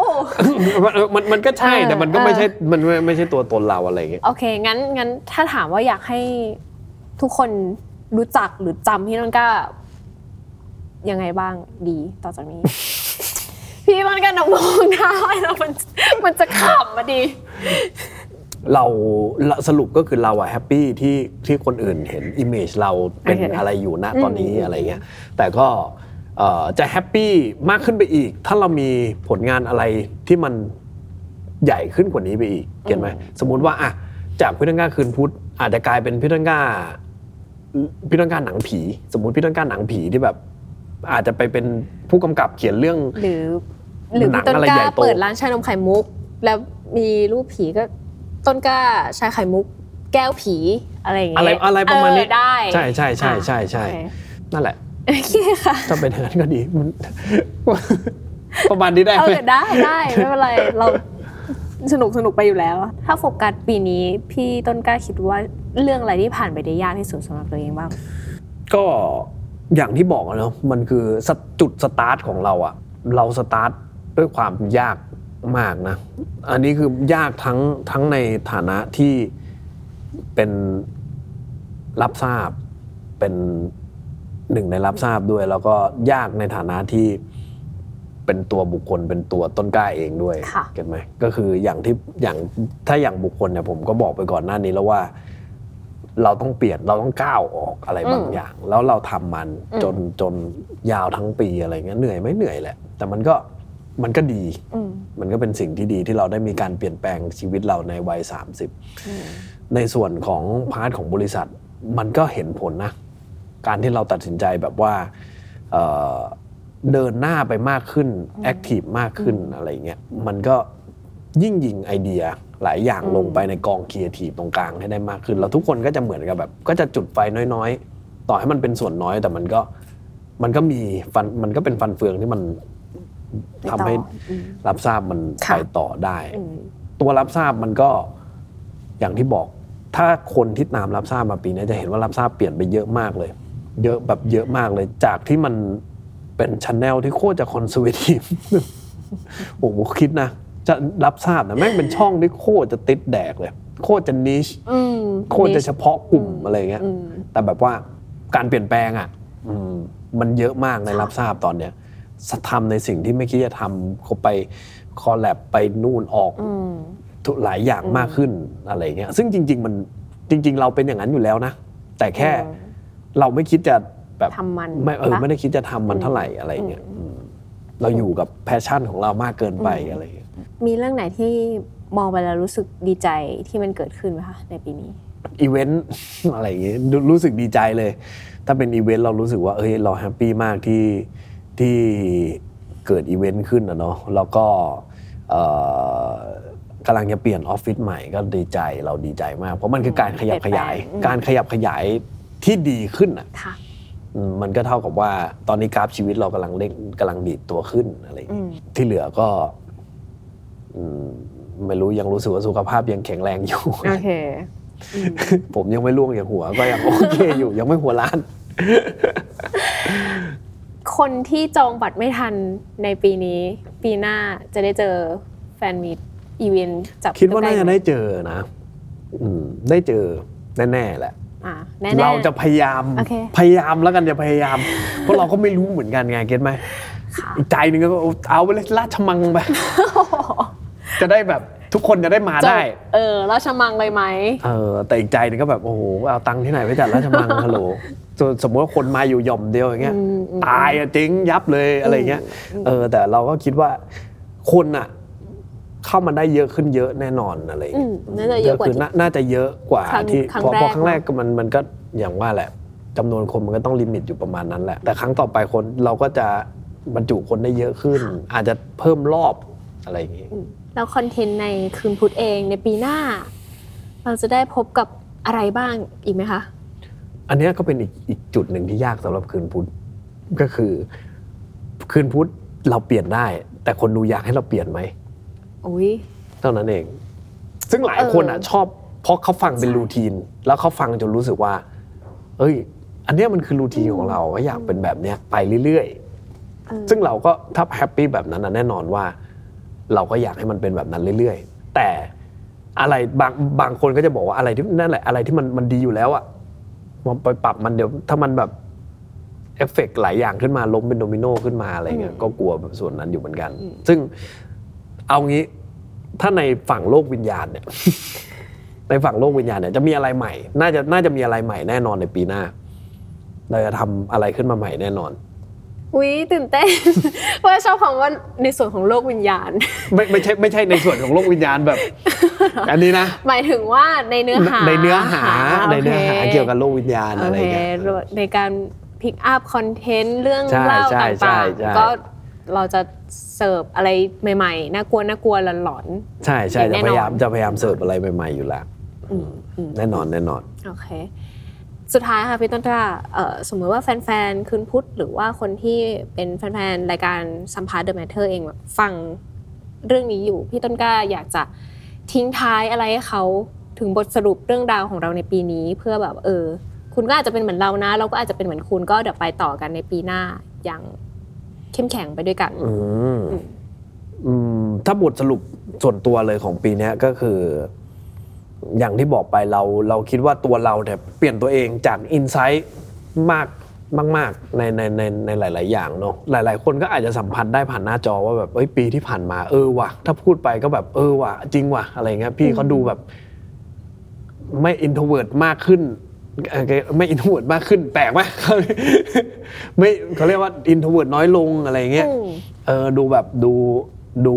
Speaker 2: มันมันมันก็ใช่
Speaker 1: เออ
Speaker 2: แต่มันก็ไม่
Speaker 1: เออ
Speaker 2: ใช่มันไม่ไม่ใช่ตัวตนเราอะไรอย่างเงี้ย
Speaker 1: โอเคงั้นงั้นถ้าถามว่าอยากให้ทุกคนรู้จักหรือจำพี่ต้นกล้ายังไงบ้างดีต่อจากนี้ พี่ต้นกล้าน้องมองหน้าแล้วมันมันจะขำมาดี
Speaker 2: เราเราสรุปก็คือเราอะ happy ที่ที่คนอื่นเห็น image เราเป็น
Speaker 1: โอเค
Speaker 2: อะไรอยู่ณตอนนี้
Speaker 1: อืม
Speaker 2: อะไรเงี้ยแต่ก็เอ่อจะ happy มากขึ้นไปอีก ถ้าเรามีผลงานอะไรที่มันใหญ่ขึ้นกว่านี้ไปอีก get ไหมสมมุติว่าอะจากพี่ต้นกล้าคืนพุธอาจจะกลายเป็นพี่ต้นกล้าพี่ต้นกล้าหนังผี สมมุติพี่ต้นกล้าหนังผีที่แบบ อาจจะไปเป็นผู้กำกับเขียนเรื่อง
Speaker 1: หรือ หรือ
Speaker 2: หนั
Speaker 1: พี่
Speaker 2: ง
Speaker 1: ต้น
Speaker 2: อะไร
Speaker 1: ก
Speaker 2: ใหญ่
Speaker 1: ล้า
Speaker 2: โต
Speaker 1: เปิดร้านชานมไข่มุก แล้วมีรูปผีก็ ต้นกล้าชายไข่มุก แก้วผีอะไรอย่างเงี้
Speaker 2: อะไร
Speaker 1: ย
Speaker 2: อะไรประมาณนี้
Speaker 1: เออได้
Speaker 2: ใช่ใช่ใช่ใช่ใช่
Speaker 1: โอเค
Speaker 2: นั่นแหละ
Speaker 1: โอเคค่ะ
Speaker 2: ถ้าเป็นอย่างนั้นก็ดีมันประมาณนี้ได้
Speaker 1: เอ
Speaker 2: ไหม
Speaker 1: อได้ได้ไม่เป็นไรเราสนุกสนุกไปอยู่แล้ว ถ้าโฟกัสปีนี้พี่ต้นกล้าคิดว่าเรื่องอะไรที่ผ่านไปได้ยากที่สุดสำหรับตัวเองบ้าง
Speaker 2: ก็อย่างที่บอกอะเนาะมันคือสตจุดสตาร์ทของเราอะเราสตาร์ทด้วยความยาก มากนะ อันนี้คือยากทั้งทั้งในฐานะที่เป็นรับทราบเป็นหนึ่งในรับทราบด้วย แล้วก็ยากในฐานะที่เป็นตัวบุคคลเป็นตัวต้นกล้าเองด้วย
Speaker 1: ค่ะ
Speaker 2: เก็ตไหมก็คืออย่างที่อย่างถ้าอย่างบุคคลเนี่ยผมก็บอกไปก่อนหน้านี้แล้วว่า เราต้องเปลี่ยนเราต้องก้าวออกอะไรบาง
Speaker 1: อืม
Speaker 2: อย่าง แล้วเราทำมัน
Speaker 1: อืม
Speaker 2: จนจนยาวทั้งปีอะไรเงี้ยเหนื่อยไหม่เหนื่อยแหละ แต่มันก็ มันก็ดี
Speaker 1: อืม
Speaker 2: มันก็เป็นสิ่งที่ดีที่เราได้มีการเปลี่ยนแปลงชีวิตเราในวัย 30
Speaker 1: อืม
Speaker 2: ในส่วนของพาร์ทของบริษัท มันก็เห็นผลนะ การที่เราตัดสินใจแบบว่าเอ่อเดินหน้าไปมากขึ้น active มากขึ้นอะไรเงี้ยมันก็ยิ่งยิงไอเดียหลายอย่าง
Speaker 1: อืม
Speaker 2: ลงไปในกองครีเอทีฟตรงกลางให้ได้มากขึ้น แล้วทุกคนก็จะเหมือนกับแบบ ก็จะจุดไฟน้อยๆ ต่อให้มันเป็นส่วนน้อยแต่มันก็มันก็มีฟันมันก็เป็นฟันเฟืองที่มัน ทำให้
Speaker 1: ไปต่ออืม
Speaker 2: รับทราบมัน
Speaker 1: ค่ะ
Speaker 2: ไปต่อได้
Speaker 1: อืม
Speaker 2: ตัวรับทราบมันก็อย่างที่บอก ถ้าคนที่ตามรับทราบมาปีนี้จะเห็นว่ารับทราบเปลี่ยนไปเยอะมากเลย เยอะแบบเยอะมากเลย จากที่มันเป็น channel ที่โคตรจะ conservative โอ้โหคิดนะจะรับทราบนะแม่งเป็นช่องที่โคตรจะติดแดกเลย โคตรจะ niche
Speaker 1: อืม
Speaker 2: โคตรจะเฉพาะกลุ่มอะไรเงี้ย
Speaker 1: อืม
Speaker 2: แต่แบบว่าการเปลี่ยนแปลงอะอืมมันเยอะมากใน
Speaker 1: ค่ะ
Speaker 2: รับทราบตอนเนี้ย ทำในสิ่งที่ไม่คิดจะทำเขาไป collab ไปนู่นออก
Speaker 1: อืม
Speaker 2: ทุกหลายอย่าง
Speaker 1: อืม
Speaker 2: มากขึ้นอะไรเงี้ยซึ่งจริง ๆ มันจริง ๆ เราเป็นอย่างนั้นอยู่แล้วนะ แต่แค่เราไม่คิดจะแบบ
Speaker 1: ทำมัน
Speaker 2: ไม่เออ
Speaker 1: ปะ
Speaker 2: ไม่ได้คิดจะทำมัน
Speaker 1: อืม
Speaker 2: เท่าไหร่อะไรเงี้ย
Speaker 1: อืม
Speaker 2: อืมเราอยู่กับ passion ของเรามากเกินไป
Speaker 1: อืม
Speaker 2: อะไรเงี้ย
Speaker 1: มีเรื่องไหนที่มองไปแล้วรู้สึกดีใจที่มันเกิดขึ้นไหมคะในปีนี้
Speaker 2: อีเวนต์อะไรอย่างเงี้ยรู้รู้สึกดีใจเลย ถ้าเป็นอีเวนต์เรารู้สึกว่าเอ้ยเรา happy มากที่ ที่เกิดอีเวนต์ขึ้นนะเนาะแล้วก็เอ่อกำลังจะเปลี่ยนออฟฟิศใหม่ก็ดีใจเราดีใจมาก เพราะมันคือการขยับขยาย
Speaker 1: เปลี่ยนแปลงอืม
Speaker 2: การขยับขยายที่ดีขึ้นอะ
Speaker 1: ค่ะ
Speaker 2: อืมมันก็เท่ากับว่าตอนนี้กราฟชีวิตเรากำลังเร่งกำลังดีดตัวขึ้นอะไรอย่าง
Speaker 1: อื
Speaker 2: เงี้ย
Speaker 1: ม
Speaker 2: ที่เหลือก็อืมไม่รู้ยังรู้สึกว่าสุขภาพยังแข็งแรงอยู่
Speaker 1: โอเคอืม
Speaker 2: ผมยังไม่ล่วงอย่างหัวก็ยังโอเคอยู่ยังไม่หัวล้าน
Speaker 1: คนที่จองบัตรไม่ทันในปีนี้ ปีหน้าจะได้เจอแฟนมีอีเวนต์จับ
Speaker 2: คิดว่าน่าจะได้
Speaker 1: ใกล้ๆ
Speaker 2: เจอนะ อืมได้เจอแน่ๆแหละ
Speaker 1: อ่าแน่ๆ
Speaker 2: เราจะพยายาม
Speaker 1: โอเค
Speaker 2: พยายามแล้วกันจะพยายาม เพราะเราก็ไม่รู้เหมือนกันไงเก็ตไหม
Speaker 1: ค่ะ
Speaker 2: อีกใจหนึ่งก็เอาไปเลยราชมังไป จะได้แบบ ทุกคนจะได้มาได้
Speaker 1: เออราชมังเลยไหม
Speaker 2: เออแต่อีกใจหนึงก็แบบโอ้โหเอาตังค์ที่ไหนไปจัดราชมังฮัลโหลส่วนสมมติว่าคนมาอยู่หย่อมเดียวอย่างเงี้ย
Speaker 1: อืมอืม
Speaker 2: ตายอะเจ๊งยับเลยอะไรเงี้ยเออแต่เราก็คิดว่าคนอะเข้ามาได้เยอะขึ้นเยอะแน่นอนอะไร
Speaker 1: อื
Speaker 2: เงี้ย
Speaker 1: มน่าจะเยอะกว่า
Speaker 2: คือ
Speaker 1: ที่
Speaker 2: น่าน่าจะเยอะกว่า
Speaker 1: ครั้ง
Speaker 2: ที่
Speaker 1: ครั้ง
Speaker 2: เพราะ
Speaker 1: แรก
Speaker 2: เพราะครั้งแรก
Speaker 1: เนอะ
Speaker 2: ก็มันมันก็อย่างว่าแหละจำนวนคนมันก็ต้องลิมิตอยู่ประมาณนั้นแหละ แต่ครั้งต่อไปคนเราก็จะบรรจุคนได้เยอะขึ้น อาจจะเพิ่มรอบอะไรอย่างงี้
Speaker 1: แล้วคอนเทนต์ในคืนพุธเองในปีหน้า เราจะได้พบกับอะไรบ้างอีกไหมคะ
Speaker 2: อันเนี้ยก็เป็นอีกอีกจุดหนึ่งที่ยากสำหรับคืนพุธก็คือ คืนพุธเราเปลี่ยนได้ แต่คนดูอยากให้เราเปลี่ยนไหม
Speaker 1: อุ้ย
Speaker 2: เท่านั้นเอง ซึ่งหลายคนอะ
Speaker 1: เออ
Speaker 2: ชอบเพราะเขาฟังเป็นรูทีน แล้วเขาฟังจนรู้สึกว่า เอ้ย อันเนี้ยมันคือรูทีนของเราก็อยากเป็นแบบเนี้ยไปเรื่อย
Speaker 1: เออ
Speaker 2: ๆซึ่งเราก็ถ้าแฮปปี้แบบนั้นนะแน่นอนว่า เราก็อยากให้มันเป็นแบบนั้นเรื่อยๆ แต่อะไรบางบางคนก็จะบอกว่าอะไรที่นั่นแหละอะไรที่มันมันดีอยู่แล้วอะมันไปปรับมันเดี๋ยวถ้ามันแบบเอฟเฟกต์หลายอย่างขึ้นมาล้มเป็นโดมิโนขึ้นมาอะไรเงี้ยก็กลัวแบบส่วนนั้นอยู่เหมือนกัน ซึ่งเอางี้ถ้าในฝั่งโลกวิญญาณเนี่ย ในฝั่งโลกวิญญาณเนี่ยจะมีอะไรใหม่ น่าจะน่าจะมีอะไรใหม่แน่นอนในปีหน้า เราจะทำอะไรขึ้นมาใหม่แน่นอน
Speaker 1: อุ้ยตื่นเต้นเพราะว่าชอบคำว่าในส่วนของโลกวิญญาณ
Speaker 2: ไม่ไม่ใช่ไม่ใช่ในส่วนของโลกวิญญาณแบบ อันนี้นะ
Speaker 1: หมายถึงว่าในเนื้อหา
Speaker 2: ในเนื้อหา
Speaker 1: โค
Speaker 2: ในเนื้อหาเกี่ยวกับโลกวิญญาณ
Speaker 1: โอ
Speaker 2: อะไร
Speaker 1: เค
Speaker 2: เงี้ย
Speaker 1: ในการพิกอัพคอนเทนต์เรื่อง
Speaker 2: ใช่
Speaker 1: เล่า
Speaker 2: ใช่
Speaker 1: ต่
Speaker 2: ใช่า
Speaker 1: ง
Speaker 2: ใช่
Speaker 1: ๆก็เราจะเสิร์ฟอะไรใหม่ๆน่ากลัวน่ากลัวหลอน
Speaker 2: ใช่ใช่
Speaker 1: แน่
Speaker 2: จะ
Speaker 1: นอน
Speaker 2: พยายามจะพยายามเสิร์ฟอะไรใหม่ ๆอยู่แล้ว
Speaker 1: ๆอืมอืม
Speaker 2: แน่นอนแน่นอน
Speaker 1: โอเค สุดท้ายค่ะพี่ต้นกล้าเอ่อสมมติว่าแฟนๆ คืนพุธหรือว่าคนที่เป็นแฟนๆ รายการสัมภาษณ์ The Matter เองแบบฟังเรื่องนี้อยู่ พี่ต้นกล้าอยากจะทิ้งท้ายอะไรให้เขาถึงบทสรุปเรื่องราวของเราในปีนี้ เพื่อแบบเออ คุณก็อาจจะเป็นเหมือนเรานะ เราก็อาจจะเป็นเหมือนคุณก็เดี๋ยวไปต่อกันในปีหน้าอย่างเข้มแข็งไปด้วยกัน
Speaker 2: อืม
Speaker 1: อืม
Speaker 2: อืมถ้าบทสรุปส่วนตัวเลยของปีเนี้ยก็คือ อย่างที่บอกไปเราเราคิดว่าตัวเราเนี่ยเปลี่ยนตัวเองจาก inside มากมากๆในในในในหลาย ๆ อย่างเนาะหลาย ๆ คนก็อาจจะสัมผัสได้ผ่านหน้าจอว่าแบบเอ้ยปีที่ผ่านมาเออว่ะถ้าพูดไปก็แบบเออว่ะจริงว่ะอะไรเงี้ยพี่เขาดูแบบ ไม่ introvert มากขึ้นเอ่อไม่ introvert มากขึ้นแปลกไหมไม่เขาเรียกว่า introvert น้อยลงอะไรเงี้ย
Speaker 1: อืม
Speaker 2: เออดูแบบดูดู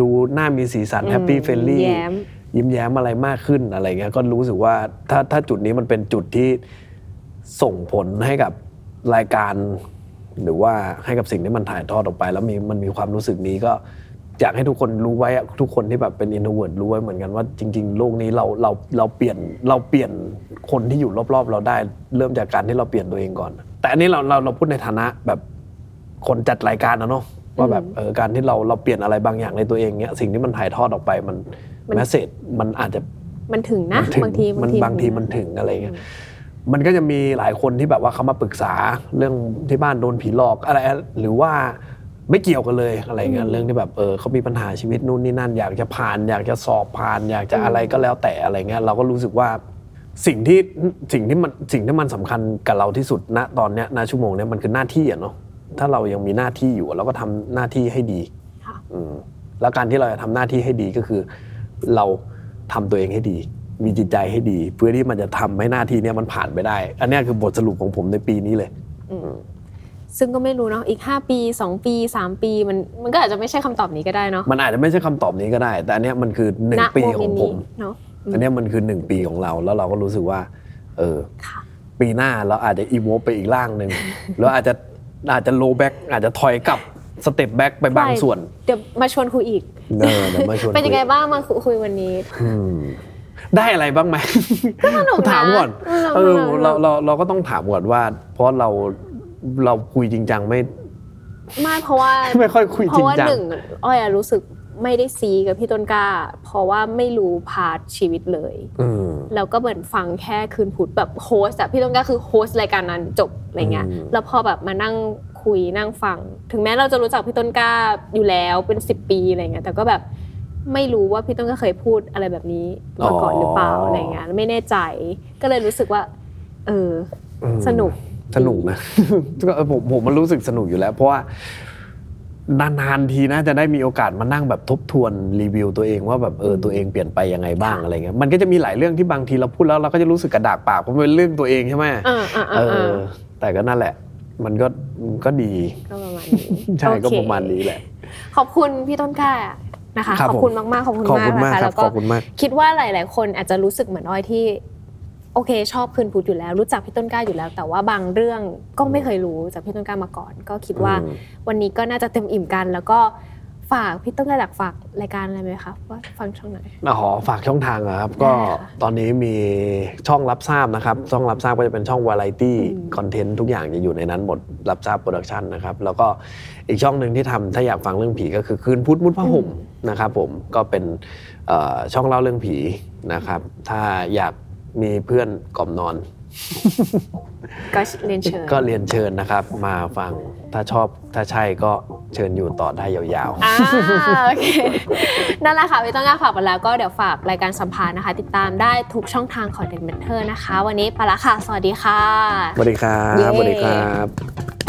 Speaker 2: ดูหน้ามีสีสัน
Speaker 1: อืม
Speaker 2: happy
Speaker 1: friendly ยิ้ม
Speaker 2: แย้มอะไรมากขึ้นอะไรเงี้ยก็รู้สึกว่าถ้าถ้าจุดนี้มันเป็นจุดที่ส่งผลให้กับรายการ หรือว่าให้กับสิ่งที่มันถ่ายทอดออกไป แล้วมีมันมีความรู้สึกนี้ก็อยากให้ทุกคนรู้ไว้ทุกคนที่แบบเป็น introvert รู้ไว้เหมือนกันว่าจริง ๆ โลกนี้เราเราเราเปลี่ยนเราเปลี่ยนคนที่อยู่รอบๆ เราได้เริ่มจากการที่เราเปลี่ยนตัวเองก่อน แต่อันนี้เราเราเราพูดในฐานะแบบคนจัดรายการนะเนาะ ว่าแบบเออการที่เราเราเปลี่ยนอะไรบางอย่างในตัวเองเนี้ยสิ่งที่มันถ่ายทอดออกไปมัน
Speaker 1: มัน
Speaker 2: แมสเซจมันอาจจะ
Speaker 1: มันถึงนะ
Speaker 2: มันถึง
Speaker 1: บางที
Speaker 2: มันบางทีมันถึงอะไรเงี้ยมันก็จะมีหลายคนที่แบบว่าเขามาปรึกษาเรื่องที่บ้านโดนผีหลอกอะไร หรือว่าไม่เกี่ยวกันเลยอะไรเงี้ยเรื่องที่แบบเออเขามีปัญหาชีวิตนู่นนี่นั่นอยากจะผ่าน อยากจะสอบผ่าน อยากจะอะไรก็แล้วแต่อะไรเงี้ยเราก็รู้สึกว่าสิ่งที่สิ่งที่มันสิ่งที่มันสำคัญกับเราที่สุดณตอนเนี้ยณชั่วโมงเนี้ยมันคือหน้าที่อะเนาะ ถ้าเรายังมีหน้าที่อยู่ เราก็ทำหน้าที่ให้ดี
Speaker 1: ค่ะ
Speaker 2: อืมแล้วการที่เราจะทำหน้าที่ให้ดีก็คือ เราทำตัวเองให้ดี มีจิตใจให้ดี เพื่อที่มันจะทำให้หน้าที่เนี้ยมันผ่านไปได้ อันเนี้ยคือบทสรุปของผมในปีนี้เลย
Speaker 1: ซึ่งก็ไม่รู้เนาะอีก 5 ปี 2 ปี 3 ปีมันมันก็อาจจะไม่ใช่คำตอบนี้ก็ได้เนาะ
Speaker 2: มันอาจจะไม่ใช่คำตอบนี้ก็ได้ แต่อันเนี้ยมันคือหนึ่ง
Speaker 1: ณ
Speaker 2: ปี
Speaker 1: โม
Speaker 2: ข
Speaker 1: เม
Speaker 2: อนง
Speaker 1: ต์
Speaker 2: ผ
Speaker 1: นี้
Speaker 2: ม
Speaker 1: เนาะอืม
Speaker 2: อันเนี้ยมันคือหนึ่งปีของเราแล้วเราก็รู้สึกว่า เออ
Speaker 1: ค่ะ
Speaker 2: ปีหน้าเราอาจจะอีโวไปอีกร่างหนึ่งแล้วอาจจะ อาจจะ rollback อาจจะถอยกลับ step back ไปบางส่วน
Speaker 1: เดี๋ยวมาชวนคุยอีก
Speaker 2: เออเดี๋ยวมาชวน
Speaker 1: เป็นยังไง
Speaker 2: คุ
Speaker 1: บ้างมาคุยวันนี้
Speaker 2: อืมได้อะไรบ้างไหม
Speaker 1: สนุกนะ
Speaker 2: ถามก่อน
Speaker 1: เออ
Speaker 2: เออ
Speaker 1: สนุก
Speaker 2: เราเราเราก็ต้องถามก่อนว่า เพราะเราเราคุยจริงจังไม่
Speaker 1: ไม่เพราะว่า
Speaker 2: ไม่ค่อยคุย
Speaker 1: เพ
Speaker 2: จริ
Speaker 1: ราะ
Speaker 2: ง
Speaker 1: ว่า
Speaker 2: จัง
Speaker 1: หนึ่งอ้อยอะรู้สึก ไม่ได้ซี้กับพี่ต้นกล้า เพราะว่าไม่รู้ part ชีวิตเลย
Speaker 2: อืม
Speaker 1: แล้วก็เหมือนฟังแค่คืนพุธแบบ host อะพี่ต้นกล้าคือ host รายการนั้นจบอะไรเงี้ย
Speaker 2: อืม
Speaker 1: แล้วพอแบบมานั่งคุยนั่งฟัง ถึงแม้เราจะรู้จักพี่ต้นกล้าอยู่แล้วเป็น10ปีอะไรเงี้ยแต่ก็แบบไม่รู้ว่าพี่ต้นก็เคยพูดอะไรแบบนี้มาก่อนหรือเปล่า
Speaker 2: อ๋ออ
Speaker 1: อะไรเงี้ยไม่แน่ใจก็เลยรู้สึกว่า เออ
Speaker 2: อืม
Speaker 1: สนุก
Speaker 2: สนุกนะ ก็เออผมผมมันรู้สึกสนุกอยู่แล้ว เพราะว่า นานๆทีนะจะได้มีโอกาสมานั่งแบบทบทวนรีวิวตัวเองว่าแบบเออตัวเองเปลี่ยนไปยังไงบ้าง
Speaker 1: ค่ะ
Speaker 2: อะไรเงี้ยมันก็จะมีหลายเรื่องที่บางทีเราพูดแล้วเราก็จะรู้สึกกระดากปากเพราะมันเป็นเรื่องตัวเองใช่ไหม
Speaker 1: เออเออเอ
Speaker 2: เอ
Speaker 1: อเอ
Speaker 2: อ
Speaker 1: อ
Speaker 2: แต่ก็นั่นแหละ มันก็มันก็ดี
Speaker 1: ก็ประมาณนี้
Speaker 2: ใช่ก็
Speaker 1: โอเค
Speaker 2: ประมาณนี้แหละ
Speaker 1: ขอบคุณพี่ต้นกล้านะคะ
Speaker 2: ครับ
Speaker 1: ขอบคุณมากๆขอบคุณ
Speaker 2: ขอบ
Speaker 1: มาก
Speaker 2: คุณมาก
Speaker 1: นะคะ
Speaker 2: ครั
Speaker 1: แล้
Speaker 2: บ
Speaker 1: วก็
Speaker 2: ขอบคุณมาก
Speaker 1: คิดว่าหลาย ๆ คนอาจจะรู้สึกเหมือนอ้อยที่ โอเค ชอบคืนพุธอยู่แล้ว รู้จักพี่ต้นกล้าอยู่แล้ว แต่ว่าบางเรื่องก็ไม่เคยรู้จากพี่ต้นกล้ามาก่อน ก็คิดว่า
Speaker 2: อืม
Speaker 1: วันนี้ก็น่าจะเต็มอิ่มกัน แล้วก็ฝากพี่ต้นกล้าอยากฝากรายการอะไรไหมคะว่าฟังช่องไหน
Speaker 2: อ๋อฝากช่องทางเหรอครับ ก็
Speaker 1: ได้ค่ะ
Speaker 2: ตอนนี้มีช่องรับทราบนะครับ ช่องรับทราบก็จะเป็นช่องวาไรตี้
Speaker 1: อืม
Speaker 2: คอนเทนต์ทุกอย่างจะอยู่ในนั้นหมดรับทราบ Production นะครับแล้วก็อีกช่องหนึ่งที่ทำถ้าอยากฟังเรื่องผีก็คือคืนพุธมุดผ้าห่มนะครับผมก็เป็นเอ่อช่องเล่าเรื่องผีนะครับ ถ้าอยาก มีเพื่อนกล่อมนอน
Speaker 1: ก็เรียนเชิญ
Speaker 2: ก็เรียนเชิญนะครับ มาฟังถ้าชอบถ้าใช่ก็เชิญอยู่ต่อได้ยาวๆ
Speaker 1: อ่าโอเค นั่นแหละค่ะพี่ต้นกล้าฝากไปแล้วก็เดี๋ยวฝากรายการสัมภาษณ์นะคะ ติดตามได้ทุกช่องทางของเด็กเมนเทอร์นะคะ วันนี้ไปละค่ะ สวัสดีค่ะ
Speaker 2: สวัสดีครับ
Speaker 1: เย้
Speaker 2: สวัสดีครับ